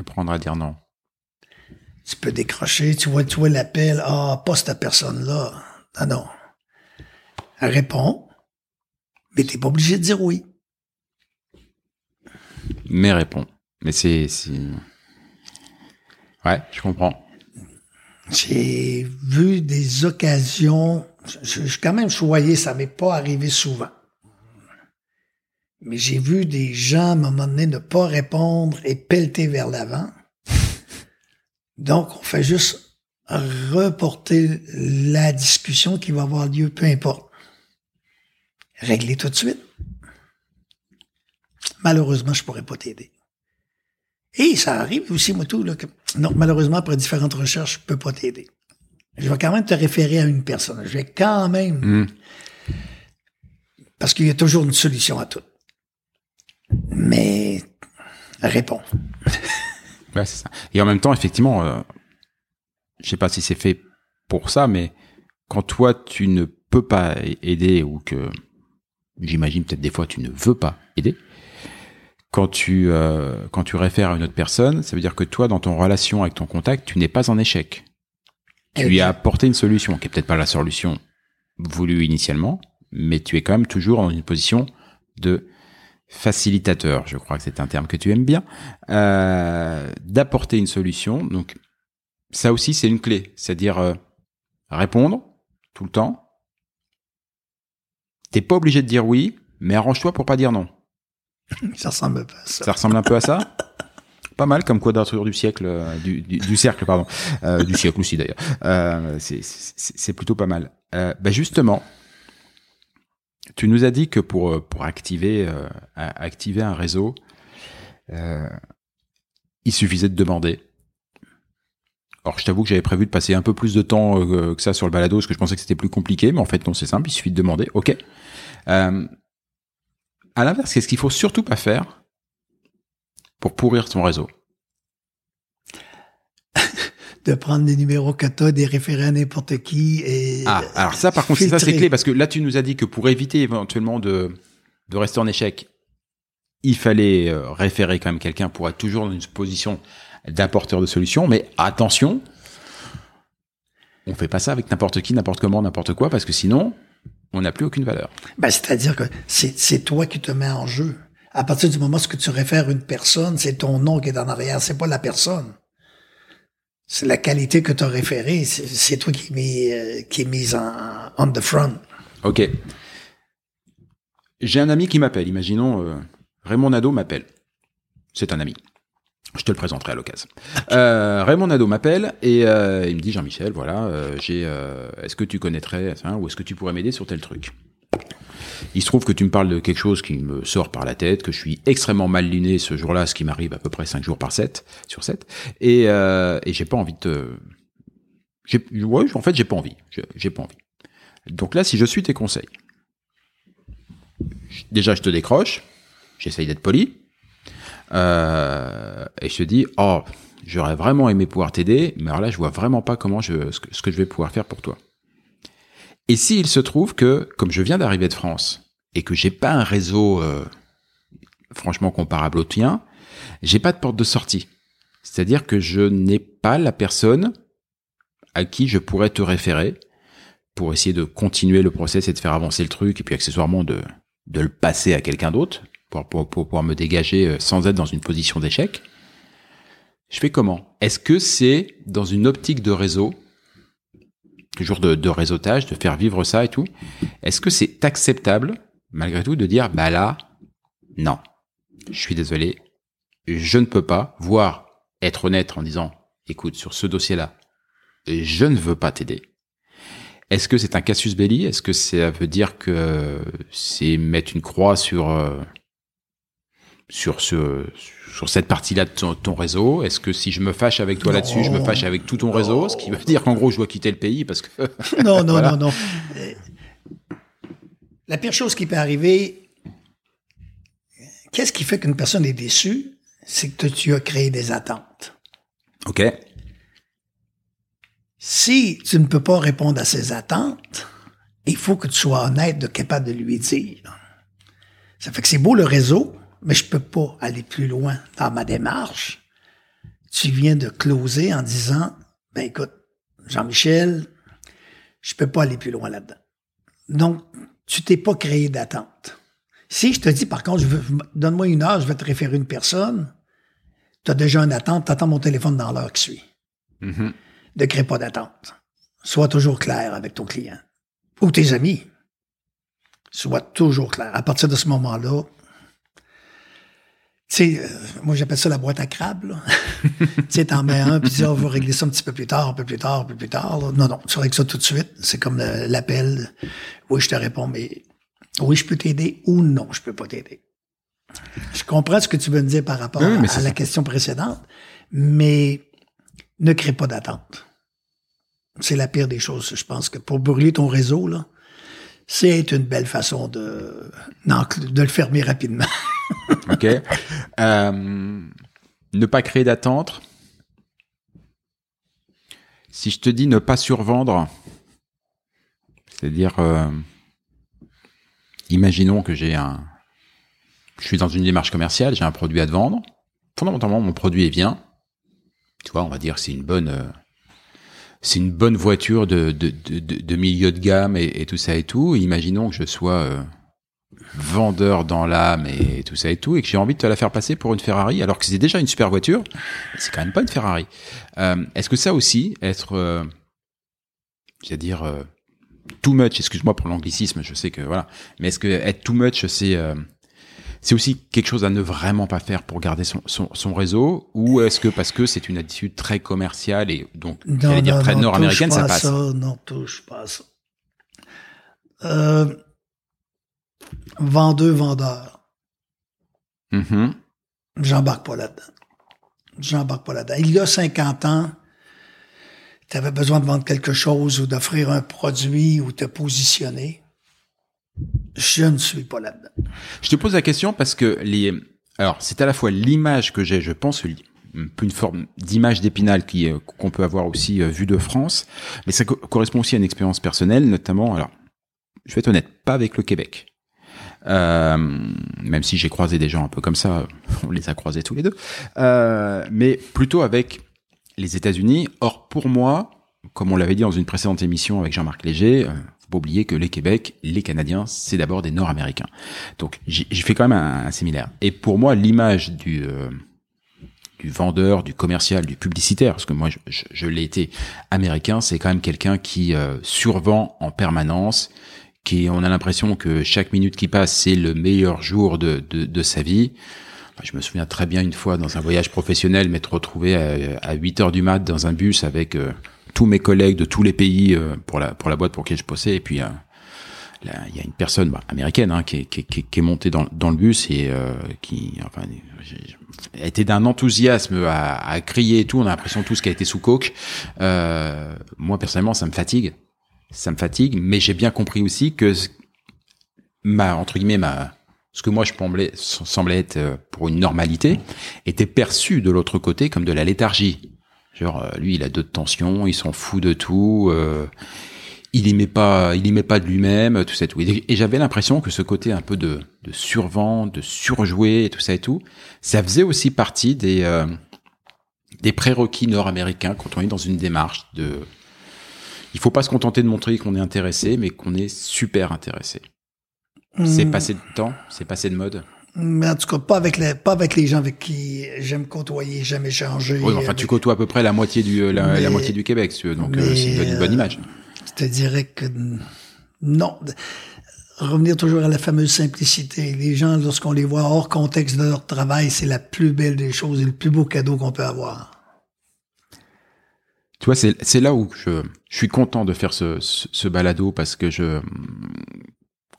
Apprendre à dire non
Tu peux décrocher, tu vois, tu vois l'appel, ah, pas cette personne-là. Ah non. Elle répond, mais t'es pas obligé de dire oui.
mais réponds mais c'est ouais je comprends
J'ai vu des occasions, je, je quand même choyé, ça m'est pas arrivé souvent. Mais j'ai vu des gens, à un moment donné, ne pas répondre et pelleter vers l'avant. Donc, on fait juste reporter la discussion qui va avoir lieu, peu importe. Régler tout de suite. Malheureusement, je pourrais pas t'aider. Et ça arrive aussi, moi, tout, là, que, non, malheureusement, après différentes recherches, je peux pas t'aider. Je vais quand même te référer à une personne. Je vais quand même,
Hmm.
parce qu'il y a toujours une solution à tout. Mais, réponds.
Ouais, c'est ça. Et en même temps, effectivement, euh, je sais pas si c'est fait pour ça, mais quand toi tu ne peux pas aider ou que j'imagine peut-être des fois tu ne veux pas aider, quand tu euh, quand tu réfères à une autre personne, ça veut dire que toi dans ton relation avec ton contact, tu n'es pas en échec. Tu lui as apporté une solution qui est peut-être pas la solution voulue initialement, mais tu es quand même toujours dans une position de facilitateur, je crois que c'est un terme que tu aimes bien, euh, d'apporter une solution. Donc ça aussi c'est une clé, c'est-à-dire euh, répondre tout le temps. T'es pas obligé de dire oui, mais arrange-toi pour pas dire non.
Ça ressemble pas à ça.
Ça ressemble un peu à ça? Pas mal comme quadrature du siècle, euh, du, du, du cercle, pardon, euh, du siècle aussi d'ailleurs. Euh, c'est- plutôt pas mal. Euh, bah justement, tu nous as dit que pour euh, pour activer euh, activer un réseau, euh, il suffisait de demander. Alors je t'avoue que j'avais prévu de passer un peu plus de temps que ça sur le balado, parce que je pensais que c'était plus compliqué, mais en fait non, c'est simple, il suffit de demander. Ok. Euh, à l'inverse, qu'est-ce qu'il faut surtout pas faire pour pourrir ton réseau?
De prendre des numéros t'as, des référés à n'importe qui et...
Ah, alors ça, par contre, c'est ça, c'est clé, parce que là, tu nous as dit que pour éviter éventuellement de, de rester en échec, il fallait euh, référer quand même quelqu'un pour être toujours dans une position d'apporteur de solutions, mais attention, on fait pas ça avec n'importe qui, n'importe comment, n'importe quoi, parce que sinon, on n'a plus aucune valeur.
Ben, c'est-à-dire que c'est, c'est toi qui te mets en jeu. À partir du moment où que tu réfères une personne, c'est ton nom qui est en arrière, c'est pas la personne. C'est la qualité que tu as référée, c'est, c'est toi qui est mis, euh, qui est mise en on the front.
Ok. J'ai un ami qui m'appelle, imaginons, euh, Raymond Nadeau m'appelle. C'est un ami. Je te le présenterai à l'occasion. Euh, Raymond Nadeau m'appelle et euh, il me dit Jean-Michel, voilà, euh, j'ai, euh, est-ce que tu connaîtrais ça, ou est-ce que tu pourrais m'aider sur tel truc? Il se trouve que tu me parles de quelque chose qui me sort par la tête, que je suis extrêmement mal luné ce jour-là, ce qui m'arrive à peu près 5 jours par 7, sur 7, et, euh, et j'ai pas envie de te... Ouais, en fait, j'ai pas envie. J'ai- pas envie. Donc là, si je suis tes conseils, déjà je te décroche, j'essaye d'être poli, euh, et je te dis, oh, j'aurais vraiment aimé pouvoir t'aider, mais alors là, je vois vraiment pas comment je, ce que je vais pouvoir faire pour toi. Et s'il se trouve que, comme je viens d'arriver de France, et que j'ai pas un réseau, euh, franchement comparable au tien, j'ai pas de porte de sortie. C'est-à-dire que je n'ai pas la personne à qui je pourrais te référer pour essayer de continuer le process et de faire avancer le truc, et puis accessoirement de, de le passer à quelqu'un d'autre pour, pour, pour pouvoir me dégager euh, sans être dans une position d'échec. Je fais comment? Est-ce que c'est dans une optique de réseau, toujours de, de réseautage, de faire vivre ça et tout. Est-ce que c'est acceptable, malgré tout, de dire, bah là, non, je suis désolé, je ne peux pas, voire être honnête en disant, écoute, sur ce dossier-là, je ne veux pas t'aider. Est-ce que c'est un casus belli? Est-ce que ça veut dire que c'est mettre une croix sur euh, sur ce sur cette partie-là de ton, ton réseau Est-ce que si je me fâche avec toi là-dessus, je me fâche avec tout ton réseau Ce qui veut dire qu'en gros, je dois quitter le pays parce que
Non, non,
Voilà.
non, non. La pire chose qui peut arriver, qu'est-ce qui fait qu'une personne est déçue? C'est que tu as créé des attentes.
ok,
Si tu ne peux pas répondre à ses attentes, il faut que tu sois honnête, de capable de lui dire. Ça fait que c'est beau le réseau, mais je peux pas aller plus loin dans ma démarche. Tu viens de closer en disant, ben écoute, Jean-Michel, je peux pas aller plus loin là-dedans. Donc, tu t'es pas créé d'attente. Si je te dis, par contre, je veux, donne-moi une heure, je vais te référer une personne, tu as déjà une attente, tu attends mon téléphone dans l'heure qui suit
Mhm.
ne crée pas d'attente. Sois toujours clair avec ton client ou tes amis. Sois toujours clair. À partir de ce moment-là, tu sais, euh, moi j'appelle ça la boîte à crabes. là. tu sais, t'en mets un, puis tu dis, Ah, on va régler ça un petit peu plus tard, un peu plus tard, un peu plus tard. là. Non, non, tu règles ça tout de suite. C'est comme le- l'appel. Oui, je te réponds, mais oui, je peux t'aider ou non, je peux pas t'aider. Je comprends ce que tu veux me dire par rapport
Oui,
à, à la question précédente, mais ne crée pas d'attente. C'est la pire des choses. Je pense que pour brûler ton réseau, là, c'est une belle façon de, le fermer rapidement.
ok. Euh, ne pas créer d'attente. Si je te dis ne pas survendre, c'est-à-dire, euh, imaginons que j'ai un, je suis dans une démarche commerciale, j'ai un produit à te vendre. Fondamentalement, mon produit est bien. Tu vois, on va dire c'est une bonne, euh, c'est une bonne voiture de, de, de, de, milieu de gamme et, et tout ça et tout. Imaginons que je sois euh, vendeur dans l'âme et tout ça et tout, et que j'ai envie de te la faire passer pour une Ferrari, alors que c'est déjà une super voiture, c'est quand même pas une Ferrari. Euh, Est-ce que ça aussi, être, euh, c'est-à-dire euh, too much, excuse-moi pour l'anglicisme, je sais que voilà, mais est-ce que être too much, c'est euh, c'est aussi quelque chose à ne vraiment pas faire pour garder son, son, son réseau ou est-ce que parce que c'est une attitude très commerciale et donc
Non,
dire
non,
très nord-américaine ça passe
Ça, non, touche pas ça. Euh, vendeur, vendeur.
Mhm.
J'embarque pas là-dedans. J'embarque pas là-dedans. Il y a 50 ans, tu avais besoin de vendre quelque chose ou d'offrir un produit ou te positionner. Je ne suis pas là-dedans.
Je te pose la question parce que les, alors c'est à la fois l'image que j'ai, je pense, une forme d'image d'épinal euh, qu'on peut avoir aussi euh, vue de France, mais ça co- correspond aussi à une expérience personnelle, notamment. Alors, je vais être honnête, pas avec le Québec. Euh, même si j'ai croisé des gens un peu comme ça, on les a croisés tous les deux, mais plutôt avec les États-Unis. Or, pour moi, comme on l'avait dit dans une précédente émission avec Jean-Marc Léger, faut pas oublier que les Québec, les Canadiens, c'est d'abord des Nord-Américains. Donc, j'ai fait quand même un, un similaire. Et pour moi, l'image du euh, du vendeur, du commercial, du publicitaire, parce que moi je, je, je l'ai été américain, c'est quand même quelqu'un qui euh, survend en permanence, qui on a l'impression que chaque minute qui passe c'est le meilleur jour de, de, de sa vie. Je me souviens très bien une fois dans un voyage professionnel m'être retrouvé à, à 8 heures du mat dans un bus avec euh, tous mes collègues de tous les pays euh, pour la pour la boîte pour laquelle je bossais. Et puis euh, il y a une personne bah, américaine hein, qui, est, qui, qui, qui montée dans, le bus et euh, qui enfin a été d'un enthousiasme à, crier et tout. On a l'impression tous qu'elle a été sous coke. Moi personnellement ça me fatigue. Ça me fatigue mais j'ai bien compris aussi que ce- ma entre guillemets ma ce que moi je semblais, semblait être pour une normalité était perçu de l'autre côté comme de la léthargie genre euh, lui il a deux tensions il s'en fout de tout euh, il aimait pas, il aimait pas de lui-même, tout ça et tout. Et, et j'avais l'impression que ce côté un peu de, de survent, de surjouer et tout ça et tout, ça faisait aussi partie des, euh, des prérequis nord-américains quand on est dans une démarche de, il faut pas se contenter de montrer qu'on est intéressé, mais qu'on est super intéressé. C'est
Hmm.
passé de temps, c'est passé de mode.
Mais en tout cas, pas avec les, pas avec les gens avec qui j'aime côtoyer, j'aime échanger.
Oui, enfin, tu côtoies à peu près la moitié du, euh, la,
Mais-
la moitié du Québec, si tu veux, donc euh, c'est une bonne- une bonne
euh,
image.
Je te dirais que non. Revenir toujours à la fameuse simplicité. Les gens, lorsqu'on les voit hors contexte de leur travail, c'est la plus belle des choses et le plus beau cadeau qu'on peut avoir.
Tu vois, c'est c'est là où je, je suis content de faire ce, ce, ce balado parce que je,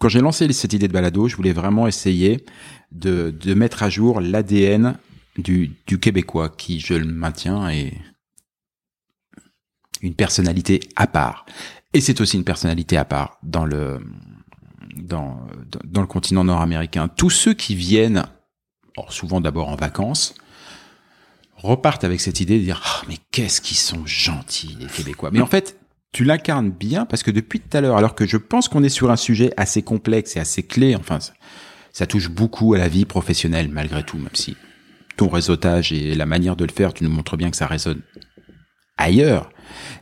quand j'ai lancé cette idée de balado, je voulais vraiment essayer de, de mettre à jour l'ADN du, du Québécois qui, je le maintiens, est une personnalité à part. Et c'est aussi une personnalité à part dans le, dans, dans- le continent nord-américain. Tous ceux qui viennent, souvent d'abord en vacances, repartent avec cette idée de dire ah mais qu'est-ce qu'ils sont gentils les Québécois. Mais en fait, tu l'incarnes bien parce que depuis tout à l'heure, alors que je pense qu'on est sur un sujet assez complexe et assez clé, enfin ça, touche beaucoup à la vie professionnelle malgré tout, même si ton réseautage et la manière de le faire, tu nous montres bien que ça résonne ailleurs.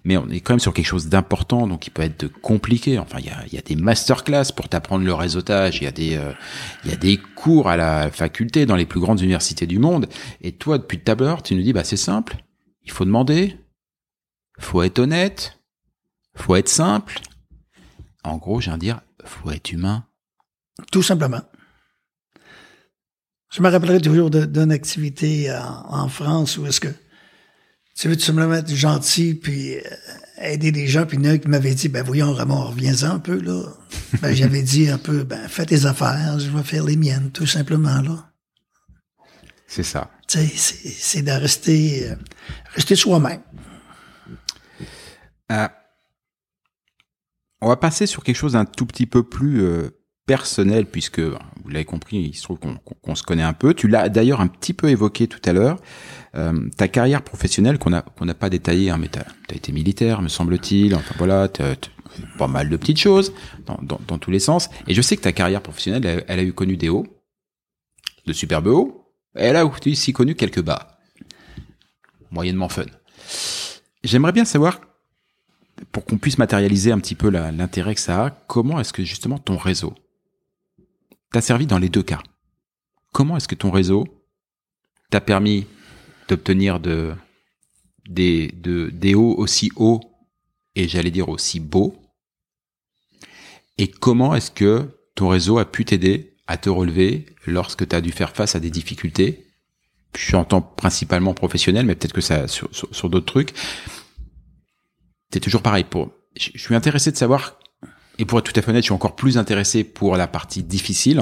Mais on est quand même sur quelque chose d'important, donc qui peut être compliqué. Enfin, il y a, il y a des masterclass pour t'apprendre le réseautage. Il y a des, euh, il y a des cours à la faculté dans les plus grandes universités du monde. Et toi, depuis tout à l'heure, tu nous dis, bah c'est simple. Il faut demander. Faut être honnête. Faut être simple. En gros, j'ai à dire, faut être humain.
Tout simplement. Je me rappellerai toujours de- d'une activité en, en France où est-ce que tu veux tout simplement être gentil puis euh, aider des gens puis il y en a qui m'avait dit ben voyons Ramon reviens-en un peu là. Ben j'avais dit un peu ben fais tes affaires, je vais faire les miennes tout simplement là.
C'est ça.
C'est de rester euh, rester soi-même.
Euh, on va passer sur quelque chose d'un tout petit peu plus euh, personnel, puisque vous l'avez compris, il se trouve qu'on se connaît un peu. Tu l'as d'ailleurs un petit peu évoqué tout à l'heure. Euh, ta carrière professionnelle qu'on n'a pas détaillée, hein, mais t'as as été militaire, me semble-t-il. Enfin voilà, t'as fait pas mal de petites choses dans, dans, dans tous les sens. Et je sais que ta carrière professionnelle, elle, elle a eu connu des hauts, de superbes hauts. Et elle a aussi connu quelques bas, moyennement fun. J'aimerais bien savoir pour qu'on puisse matérialiser un petit peu l'intérêt que ça a, comment est-ce que justement ton réseau t'a servi dans les deux cas? Comment est-ce que ton réseau t'a permis d'obtenir de, des, de, des hauts aussi hauts et j'allais dire aussi beaux? Et comment est-ce que ton réseau a pu t'aider à te relever lorsque tu as dû faire face à des difficultés? J'entends principalement professionnel, mais peut-être que ça sur d'autres trucs. C'est toujours pareil. Pour, je suis intéressé de savoir, et pour être tout à fait honnête, je suis encore plus intéressé pour la partie difficile.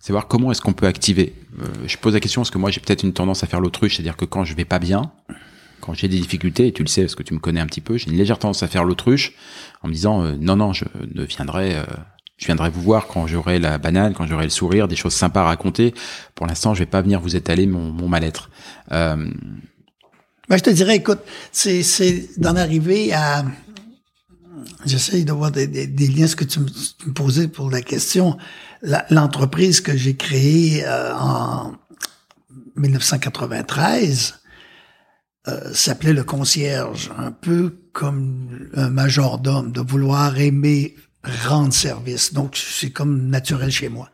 Savoir comment est-ce qu'on peut activer. Euh, je pose la question parce que moi j'ai peut-être une tendance à faire l'autruche, c'est-à-dire que quand je vais pas bien, quand j'ai des difficultés, et tu le sais parce que tu me connais un petit peu, j'ai une légère tendance à faire l'autruche en me disant euh, non non je ne viendrai euh, je viendrai vous voir quand j'aurai la banane, quand j'aurai le sourire, des choses sympas à raconter. Pour l'instant, je vais pas venir vous étaler mon, mal-être.
Ben, je te dirais, écoute, c'est, c'est d'en arriver à... J'essaye de voir des, des, liens, ce que tu me, posais pour la question. L'entreprise que j'ai créée euh, en 1993 euh, s'appelait le concierge, un peu comme un majordome, de vouloir aimer rendre service. Donc, c'est comme naturel chez moi.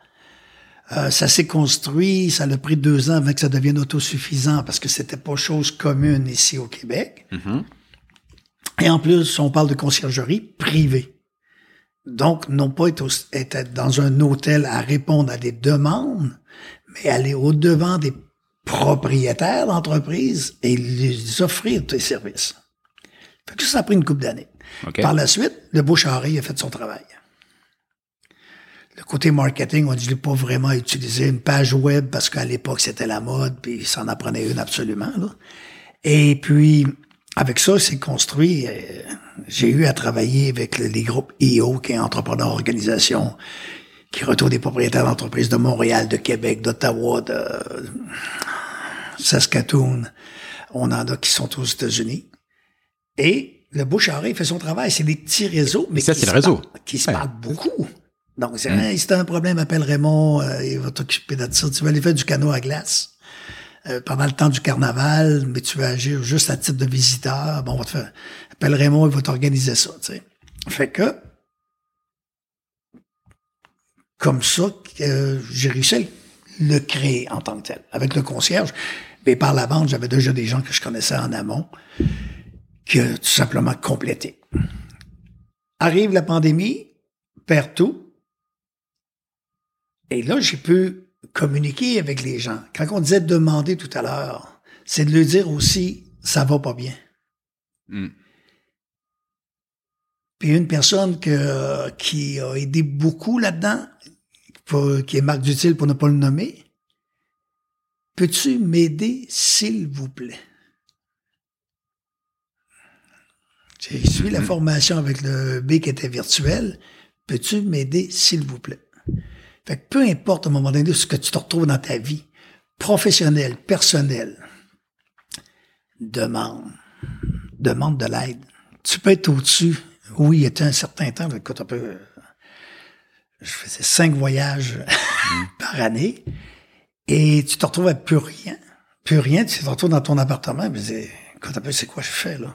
Euh, ça s'est construit, ça a pris deux ans avant que ça devienne autosuffisant parce que c'était pas chose commune ici au Québec.
Mm-hmm.
Et en plus, on parle de conciergerie privée. Donc, non pas être, être dans un hôtel à répondre à des demandes, mais aller au-devant des propriétaires d'entreprises et les offrir tes services. Fait que ça a pris une couple d'années.
Okay.
Par la suite, le bouche a fait son travail. Le côté marketing, on je l'ai pas vraiment utilisé. Une page web, parce qu'à l'époque, c'était la mode, puis ça en apprenait une absolument. Là. Et puis, avec ça, c'est construit. Euh, j'ai eu à travailler avec les groupes IO, qui est Entrepreneur Organisation, qui retrouve des propriétaires d'entreprises de Montréal, de Québec, d'Ottawa, de Saskatoon. On en a qui sont aux États-Unis. Et le bouche fait son travail. C'est des petits réseaux, mais
ça, c'est le réseau.
Parlent, qui se parlent beaucoup. Donc, c'est, hey, si t'as un problème, appelle Raymond, euh, il va t'occuper de ça. Tu vas aller faire du canot à glace euh, pendant le temps du carnaval, mais tu vas agir juste à titre de visiteur. Bon, on va te faire, appelle Raymond, il va t'organiser ça, tu sais. Fait que, comme ça, euh, j'ai réussi à le créer en tant que tel. Avec le concierge, mais par la bande, j'avais déjà des gens que je connaissais en amont qui a tout simplement complété. Arrive la pandémie, perd tout. Et là, j'ai pu communiquer avec les gens. Quand on disait demander tout à l'heure, c'est de leur dire aussi, ça va pas bien.
Mm.
Puis une personne que, qui a aidé beaucoup là-dedans, qui est Marc Dutil pour ne pas le nommer, peux-tu m'aider, s'il vous plaît? J'ai suivi la formation avec le B qui était virtuel. Peux-tu m'aider, s'il vous plaît? Fait que peu importe au moment donné ce que tu te retrouves dans ta vie, professionnelle, personnelle, demande, demande de l'aide. Tu peux être au-dessus. Oui, il y a un certain temps, écoute un peu, je faisais cinq voyages par année, et tu te retrouves avec plus rien. Plus rien, tu te retrouves dans ton appartement, et tu dis, écoute un peu, c'est quoi je fais, là?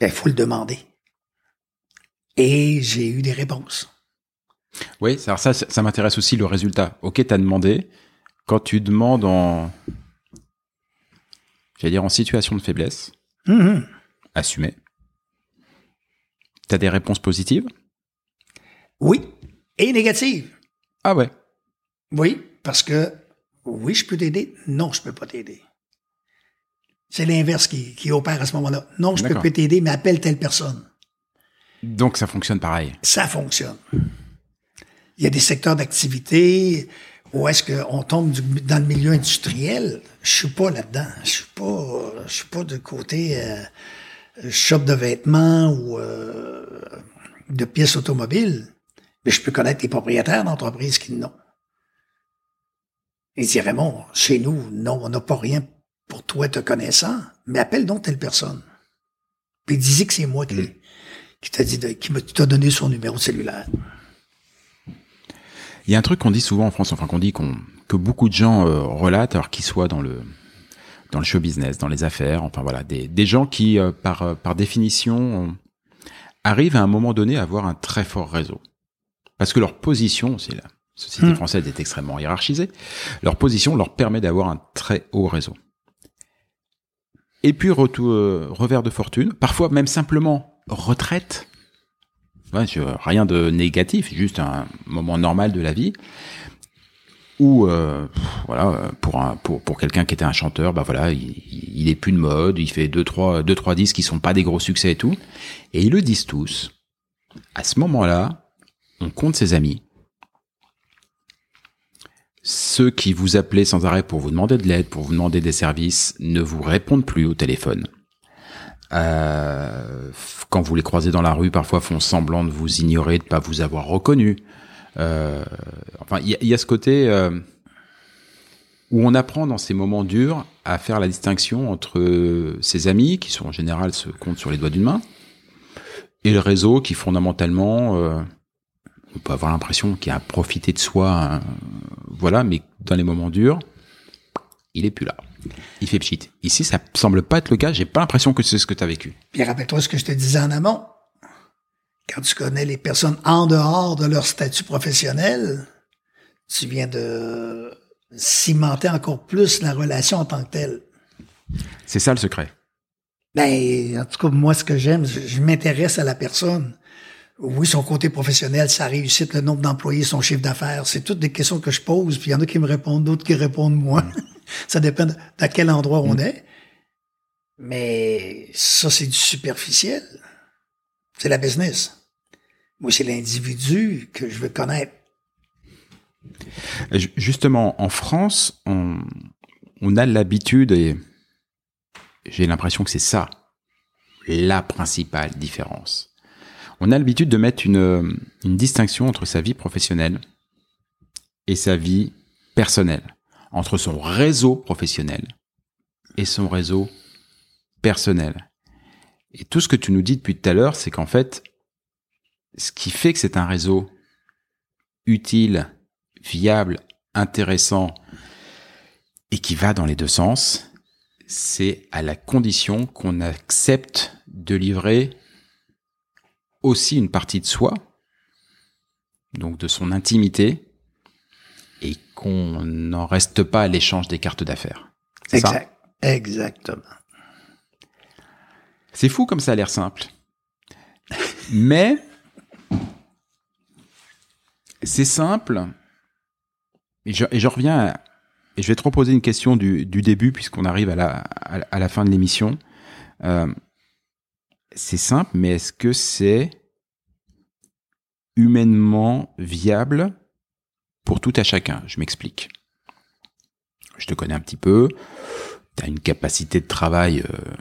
Il faut le demander. Et j'ai eu des réponses.
Oui, alors ça, ça m'intéresse aussi le résultat. Ok, t'as demandé. Quand tu demandes en, j'allais dire en situation de faiblesse,
mmh.
assumé. T'as des réponses positives?
Oui, et négatives.
Ah ouais.
Oui, parce que oui, je peux t'aider. Non, je peux pas t'aider. C'est l'inverse qui, qui, opère à ce moment-là. Non, je peux pas t'aider, mais appelle telle personne.
Donc ça fonctionne pareil.
Ça fonctionne. Il y a des secteurs d'activité où est-ce qu'on tombe du, dans le milieu industriel. Je suis pas là-dedans. Je suis pas, je suis pas de côté euh, shop de vêtements ou euh, de pièces automobiles. Mais je peux connaître les propriétaires d'entreprises qui n'ont. Ils diraient, bon, chez nous, non, on n'a pas rien pour toi te connaissant, mais appelle donc telle personne. Puis dis que c'est moi qui, mm. qui t'a dit, de, qui t'a donné son numéro de cellulaire.
Il y a un truc qu'on dit souvent en France, enfin qu'on dit qu'on que beaucoup de gens euh, relatent, alors qu'ils soient dans le dans le show business, dans les affaires, enfin voilà, des, des gens qui euh, par euh, par définition arrivent à un moment donné à avoir un très fort réseau, parce que leur position, c'est la société mmh. française est extrêmement hiérarchisée, leur position leur permet d'avoir un très haut réseau. Et puis retour, euh, revers de fortune, parfois même simplement retraite. Rien de négatif, juste un moment normal de la vie. Ou euh, voilà, pour un pour pour quelqu'un qui était un chanteur, bah voilà, il, il est plus de mode, il fait deux trois deux trois disques qui sont pas des gros succès et tout, et ils le disent tous. À ce moment-là, on compte ses amis. Ceux qui vous appelaient sans arrêt pour vous demander de l'aide, pour vous demander des services, ne vous répondent plus au téléphone. Euh, quand vous les croisez dans la rue, parfois font semblant de vous ignorer, de pas vous avoir reconnu. Euh, enfin, il y, y a ce côté euh, où on apprend dans ces moments durs à faire la distinction entre ses amis, qui sont en général se comptent sur les doigts d'une main, et le réseau qui fondamentalement, euh, on peut avoir l'impression qu'il a profité de soi, hein, voilà, mais dans les moments durs, il est plus là. Il fait pchit. Ici, ça semble pas être le cas. J'ai pas l'impression que c'est ce que tu as vécu.
Puis rappelle-toi ce que je te disais en amont. Quand tu connais les personnes en dehors de leur statut professionnel, tu viens de cimenter encore plus la relation en tant que telle.
C'est ça le secret.
Ben, en tout cas, moi, ce que j'aime, je, je m'intéresse à la personne. Oui, son côté professionnel, sa réussite, le nombre d'employés, son chiffre d'affaires, c'est toutes des questions que je pose, puis il y en a qui me répondent, d'autres qui répondent moi. ça dépend de, à quel endroit on est. Mais ça, c'est du superficiel. C'est la business. Moi, c'est l'individu que je veux connaître.
Ju- Justement, en France, on, on a l'habitude, et j'ai l'impression que c'est ça, la principale différence. On a l'habitude de mettre une, une distinction entre sa vie professionnelle et sa vie personnelle, entre son réseau professionnel et son réseau personnel. Et tout ce que tu nous dis depuis tout à l'heure, c'est qu'en fait, ce qui fait que c'est un réseau utile, viable, intéressant et qui va dans les deux sens, c'est à la condition qu'on accepte de livrer aussi une partie de soi, donc de son intimité, et qu'on n'en reste pas à l'échange des cartes d'affaires. Ça?
Exact. Exactement.
C'est fou comme ça a l'air simple. Mais c'est simple. Et je, et je reviens à- et je vais te reposer une question du, du début puisqu'on arrive à la, à, à la fin de l'émission. Euh, c'est simple, mais est-ce que c'est humainement viable pour tout à chacun? Je m'explique. Je te connais un petit peu. Tu as une capacité de travail euh,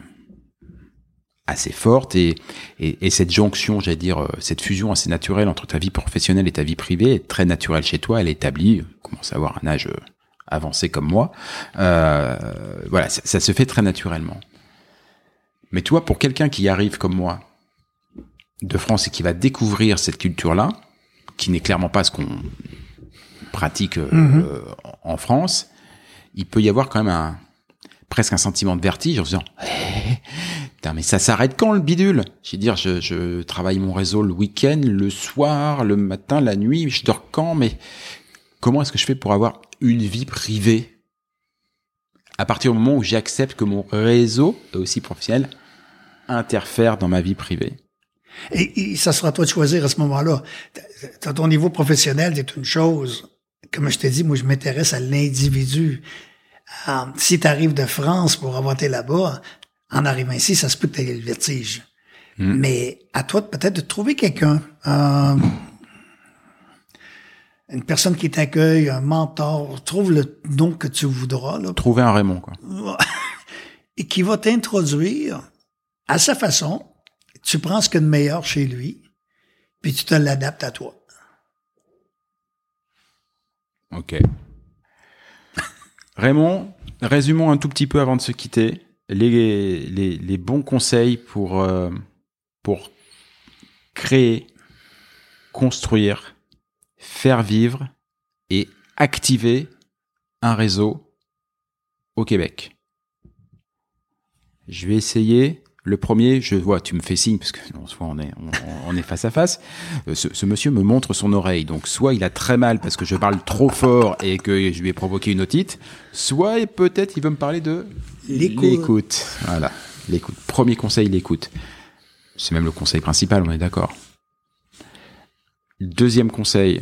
assez forte et, et, et cette jonction, j'allais dire, euh, cette fusion assez naturelle entre ta vie professionnelle et ta vie privée est très naturelle chez toi. Elle est établie. Tu commences à avoir un âge euh, avancé comme moi. Voilà, ça se fait très naturellement. Mais toi, pour quelqu'un qui arrive comme moi de France et qui va découvrir cette culture-là, qui n'est clairement pas ce qu'on pratique euh, euh, en France, il peut y avoir quand même un presque un sentiment de vertige en se disant putain, mais ça s'arrête quand le bidule? Je veux dire, je, je travaille mon réseau le week-end, le soir, le matin, la nuit, je dors quand Mais comment est-ce que je fais pour avoir une vie privée? À partir du moment où j'accepte que mon réseau, et aussi professionnel, interfère dans ma vie privée
Et, et ça sera à toi de choisir à ce moment-là. T'as ton niveau professionnel, c'est une chose. Comme je t'ai dit, moi, je m'intéresse à l'individu. Euh, si tu arrives de France pour été là-bas, en arrivant ici, ça se peut que tu le vertige. Mais à toi peut-être de trouver quelqu'un, euh, une personne qui t'accueille, un mentor, trouve le nom que tu voudras, là,
Trouver un Raymond, quoi.
et qui va t'introduire à sa façon. Tu prends ce qu'il y a de meilleur chez lui, puis tu te l'adaptes à toi.
Ok. Raymond, résumons un tout petit peu avant de se quitter les, les, bons conseils pour, euh, pour créer, construire, faire vivre et activer un réseau au Québec. Je vais essayer. Le premier, je vois, tu me fais signe parce que on, soit on est, on, on est face à face. Euh, Ce, ce monsieur me montre son oreille, donc soit il a très mal parce que je parle trop fort et que je lui ai provoqué une otite, soit peut-être il veut me parler de
L'écoute.
Voilà, l'écoute. Premier conseil, l'écoute. C'est même le conseil principal, on est d'accord. Deuxième conseil,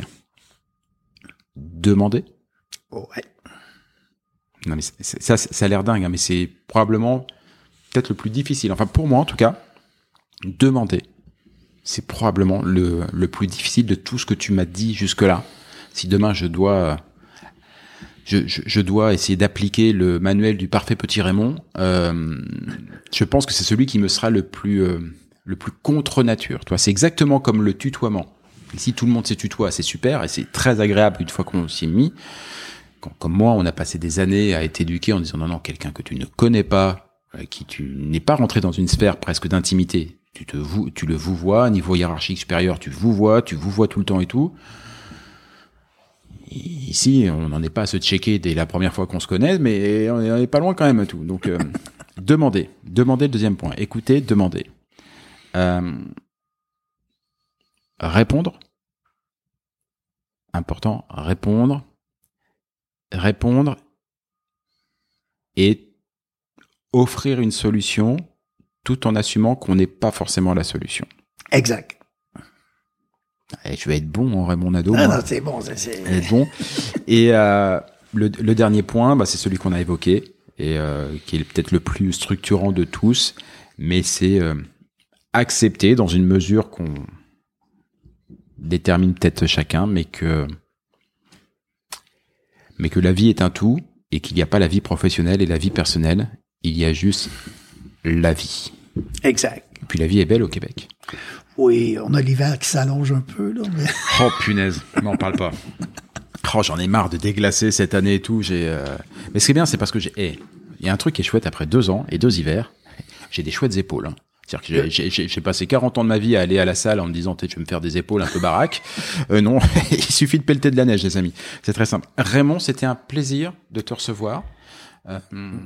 demander.
Ouais.
Non mais ça, ça a l'air dingue, hein, mais c'est probablement peut-être le plus difficile. Enfin pour moi en tout cas, demander, c'est probablement le, le plus difficile de tout ce que tu m'as dit jusque-là. Si demain je dois, je, dois essayer d'appliquer le manuel du parfait petit Raymond, euh, je pense que c'est celui qui me sera le plus, euh, le plus contre nature. Toi, c'est exactement comme le tutoiement. Ici, tout le monde s'est tutoie, c'est super et c'est très agréable une fois qu'on s'y est mis comme moi, on a passé des années à être éduqué en disant non, non, quelqu'un que tu ne connais pas, qui tu n'es pas rentré dans une sphère presque d'intimité, tu te vous, tu le vous vois, niveau hiérarchique supérieur, tu vous vois, tu vous vois tout le temps et tout. Ici, on n'en est pas à se checker dès la première fois qu'on se connaît, mais on est, on est pas loin quand même à tout. Donc, euh, demandez, demandez le deuxième point. Écoutez, demandez. Euh, répondre. Important, répondre répondre et offrir une solution tout en assumant qu'on n'est pas forcément la solution.
Exact.
Et je vais être bon en Raymond Nadeau.
Ah non, c'est bon, c'est-
bon. Et euh, le, le dernier point, bah, c'est celui qu'on a évoqué et euh, qui est peut-être le plus structurant de tous, mais c'est euh, accepter dans une mesure qu'on détermine peut-être chacun, mais que mais que la vie est un tout et qu'il n'y a pas la vie professionnelle et la vie personnelle, il y a juste la vie.
Exact.
Et puis la vie est belle au Québec.
Oui, on a l'hiver qui s'allonge un peu, là, mais...
Oh punaise, n'en parle pas. Oh, j'en ai marre de déglacer cette année et tout. J'ai, euh, mais ce qui est bien, c'est parce que j'ai, eh, il y a un truc qui est chouette après deux ans et deux hivers. J'ai des chouettes épaules. Hein. C'est-à-dire que j'ai- passé 40 ans de ma vie à aller à la salle en me disant, je vais me faire des épaules un peu baraque. Euh, non, il suffit de pelleter de la neige, les amis. C'est très simple. Raymond, c'était un plaisir de te recevoir. Euh,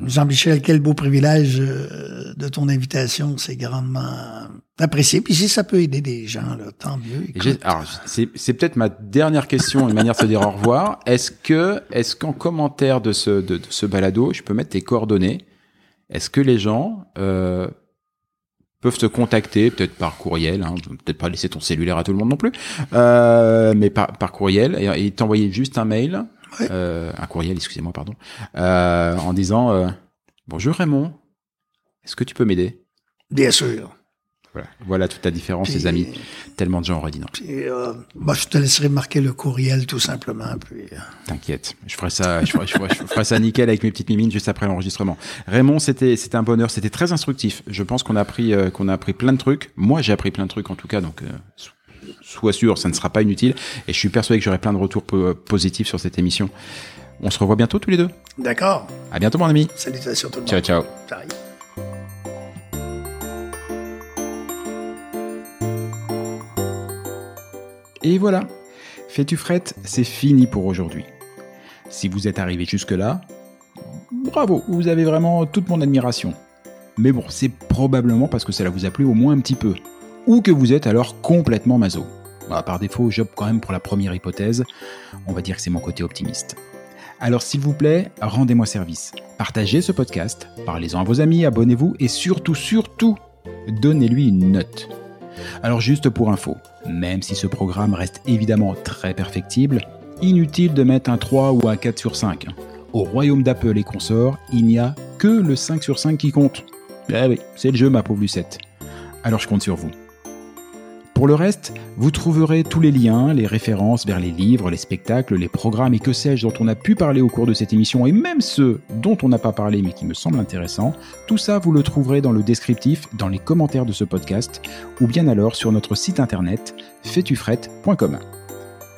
Jean-Michel, quel beau privilège euh, de ton invitation. C'est grandement apprécié. Puis si ça peut aider des gens, là, tant mieux.
Alors, c'est, peut-être ma dernière question, une manière de se dire au revoir. Est-ce que, est-ce qu'en commentaire de ce, de, de ce balado, je peux mettre tes coordonnées? Est-ce que les gens euh, peuvent te contacter, peut-être par courriel, hein, peut-être pas laisser ton cellulaire à tout le monde non plus, euh, mais par, par courriel, et, et t'envoyer juste un mail,
Ouais.
euh, un courriel, excusez-moi, pardon, euh, en disant euh, Bonjour Raymond, est-ce que tu peux m'aider?
Bien sûr.
voilà. voilà toute la différence,
Puis-
les amis. Tellement de gens auraient dit non.
Puis, euh, bah, je te laisserai marquer le courriel, tout simplement. Puis,
T'inquiète, je ferai ça, je ferai, je ferai- je ferai ça nickel avec mes petites mimines juste après l'enregistrement. Raymond, c'était c'était un bonheur, c'était très instructif. Je pense qu'on a appris euh, qu'on a appris plein de trucs. Moi, j'ai appris plein de trucs en tout cas, donc euh, sois sûr, ça ne sera pas inutile. Et je suis persuadé que j'aurai plein de retours po- positifs sur cette émission. On se revoit bientôt tous les deux.
D'accord.
À bientôt, mon ami.
Salutations tout le
Ciao,
monde.
ciao.
Bye.
Et voilà, Fais-tu frette, c'est fini pour aujourd'hui. Si vous êtes arrivé jusque-là, bravo, vous avez vraiment toute mon admiration. Mais bon, c'est probablement parce que cela vous a plu au moins un petit peu. Ou que vous êtes alors complètement maso. Bah, par défaut, j'opte quand même pour la première hypothèse. On va dire que c'est mon côté optimiste. Alors s'il vous plaît, rendez-moi service. Partagez ce podcast, parlez-en à vos amis, abonnez-vous et surtout, surtout, donnez-lui une note. Alors juste pour info, même si ce programme reste évidemment très perfectible, inutile de mettre un 3 ou un 4 sur 5. Au royaume d'Apple et consorts, il n'y a que le 5 sur 5 qui compte. Eh oui, c'est le jeu ma pauvre Lucette. Alors je compte sur vous. Pour le reste, vous trouverez tous les liens, les références vers les livres, les spectacles, les programmes et que sais-je dont on a pu parler au cours de cette émission et même ceux dont on n'a pas parlé mais qui me semblent intéressants. Tout ça, vous le trouverez dans le descriptif, dans les commentaires de ce podcast ou bien alors sur notre site internet fétufrette.com.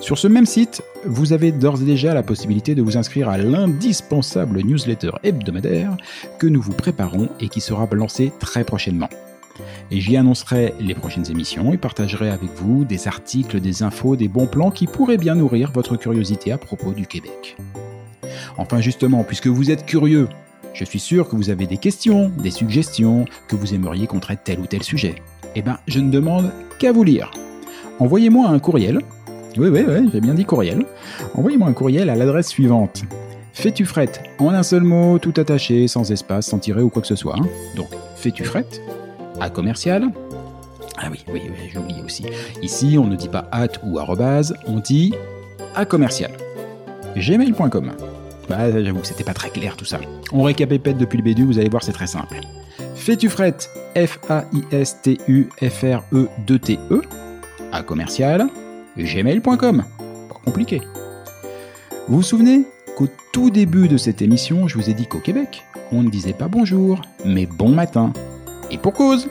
Sur ce même site, vous avez d'ores et déjà la possibilité de vous inscrire à l'indispensable newsletter hebdomadaire que nous vous préparons et qui sera lancé très prochainement. Et j'y annoncerai les prochaines émissions et partagerai avec vous des articles, des infos, des bons plans qui pourraient bien nourrir votre curiosité à propos du Québec. Enfin justement, puisque vous êtes curieux, je suis sûr que vous avez des questions, des suggestions, que vous aimeriez qu'on traite tel ou tel sujet. Eh ben, je ne demande qu'à vous lire. Envoyez-moi un courriel. Oui, oui, oui, j'ai bien dit courriel. Envoyez-moi un courriel à l'adresse suivante. Fais-tu frette En un seul mot, tout attaché, sans espace, sans tirer ou quoi que ce soit. hein. Donc, fais-tu frette à commercial Ah oui, oui, oui j'ai oublié aussi. Ici, on ne dit pas at ou arrobase, on dit à commercial. gmail.com. Bah, j'avoue que c'était pas très clair tout ça. On récapépète depuis le début, vous allez voir, c'est très simple. Fais-tu frette F-A-I-S-T-U-F-R-E-2-T-E, à commercial, gmail.com. Pas compliqué. Vous vous souvenez qu'au tout début de cette émission, je vous ai dit qu'au Québec, on ne disait pas bonjour, mais bon matin. Et pour cause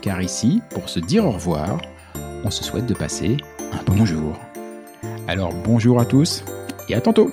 Car ici, pour se dire au revoir, on se souhaite de passer un bonjour. Alors bonjour à tous et à tantôt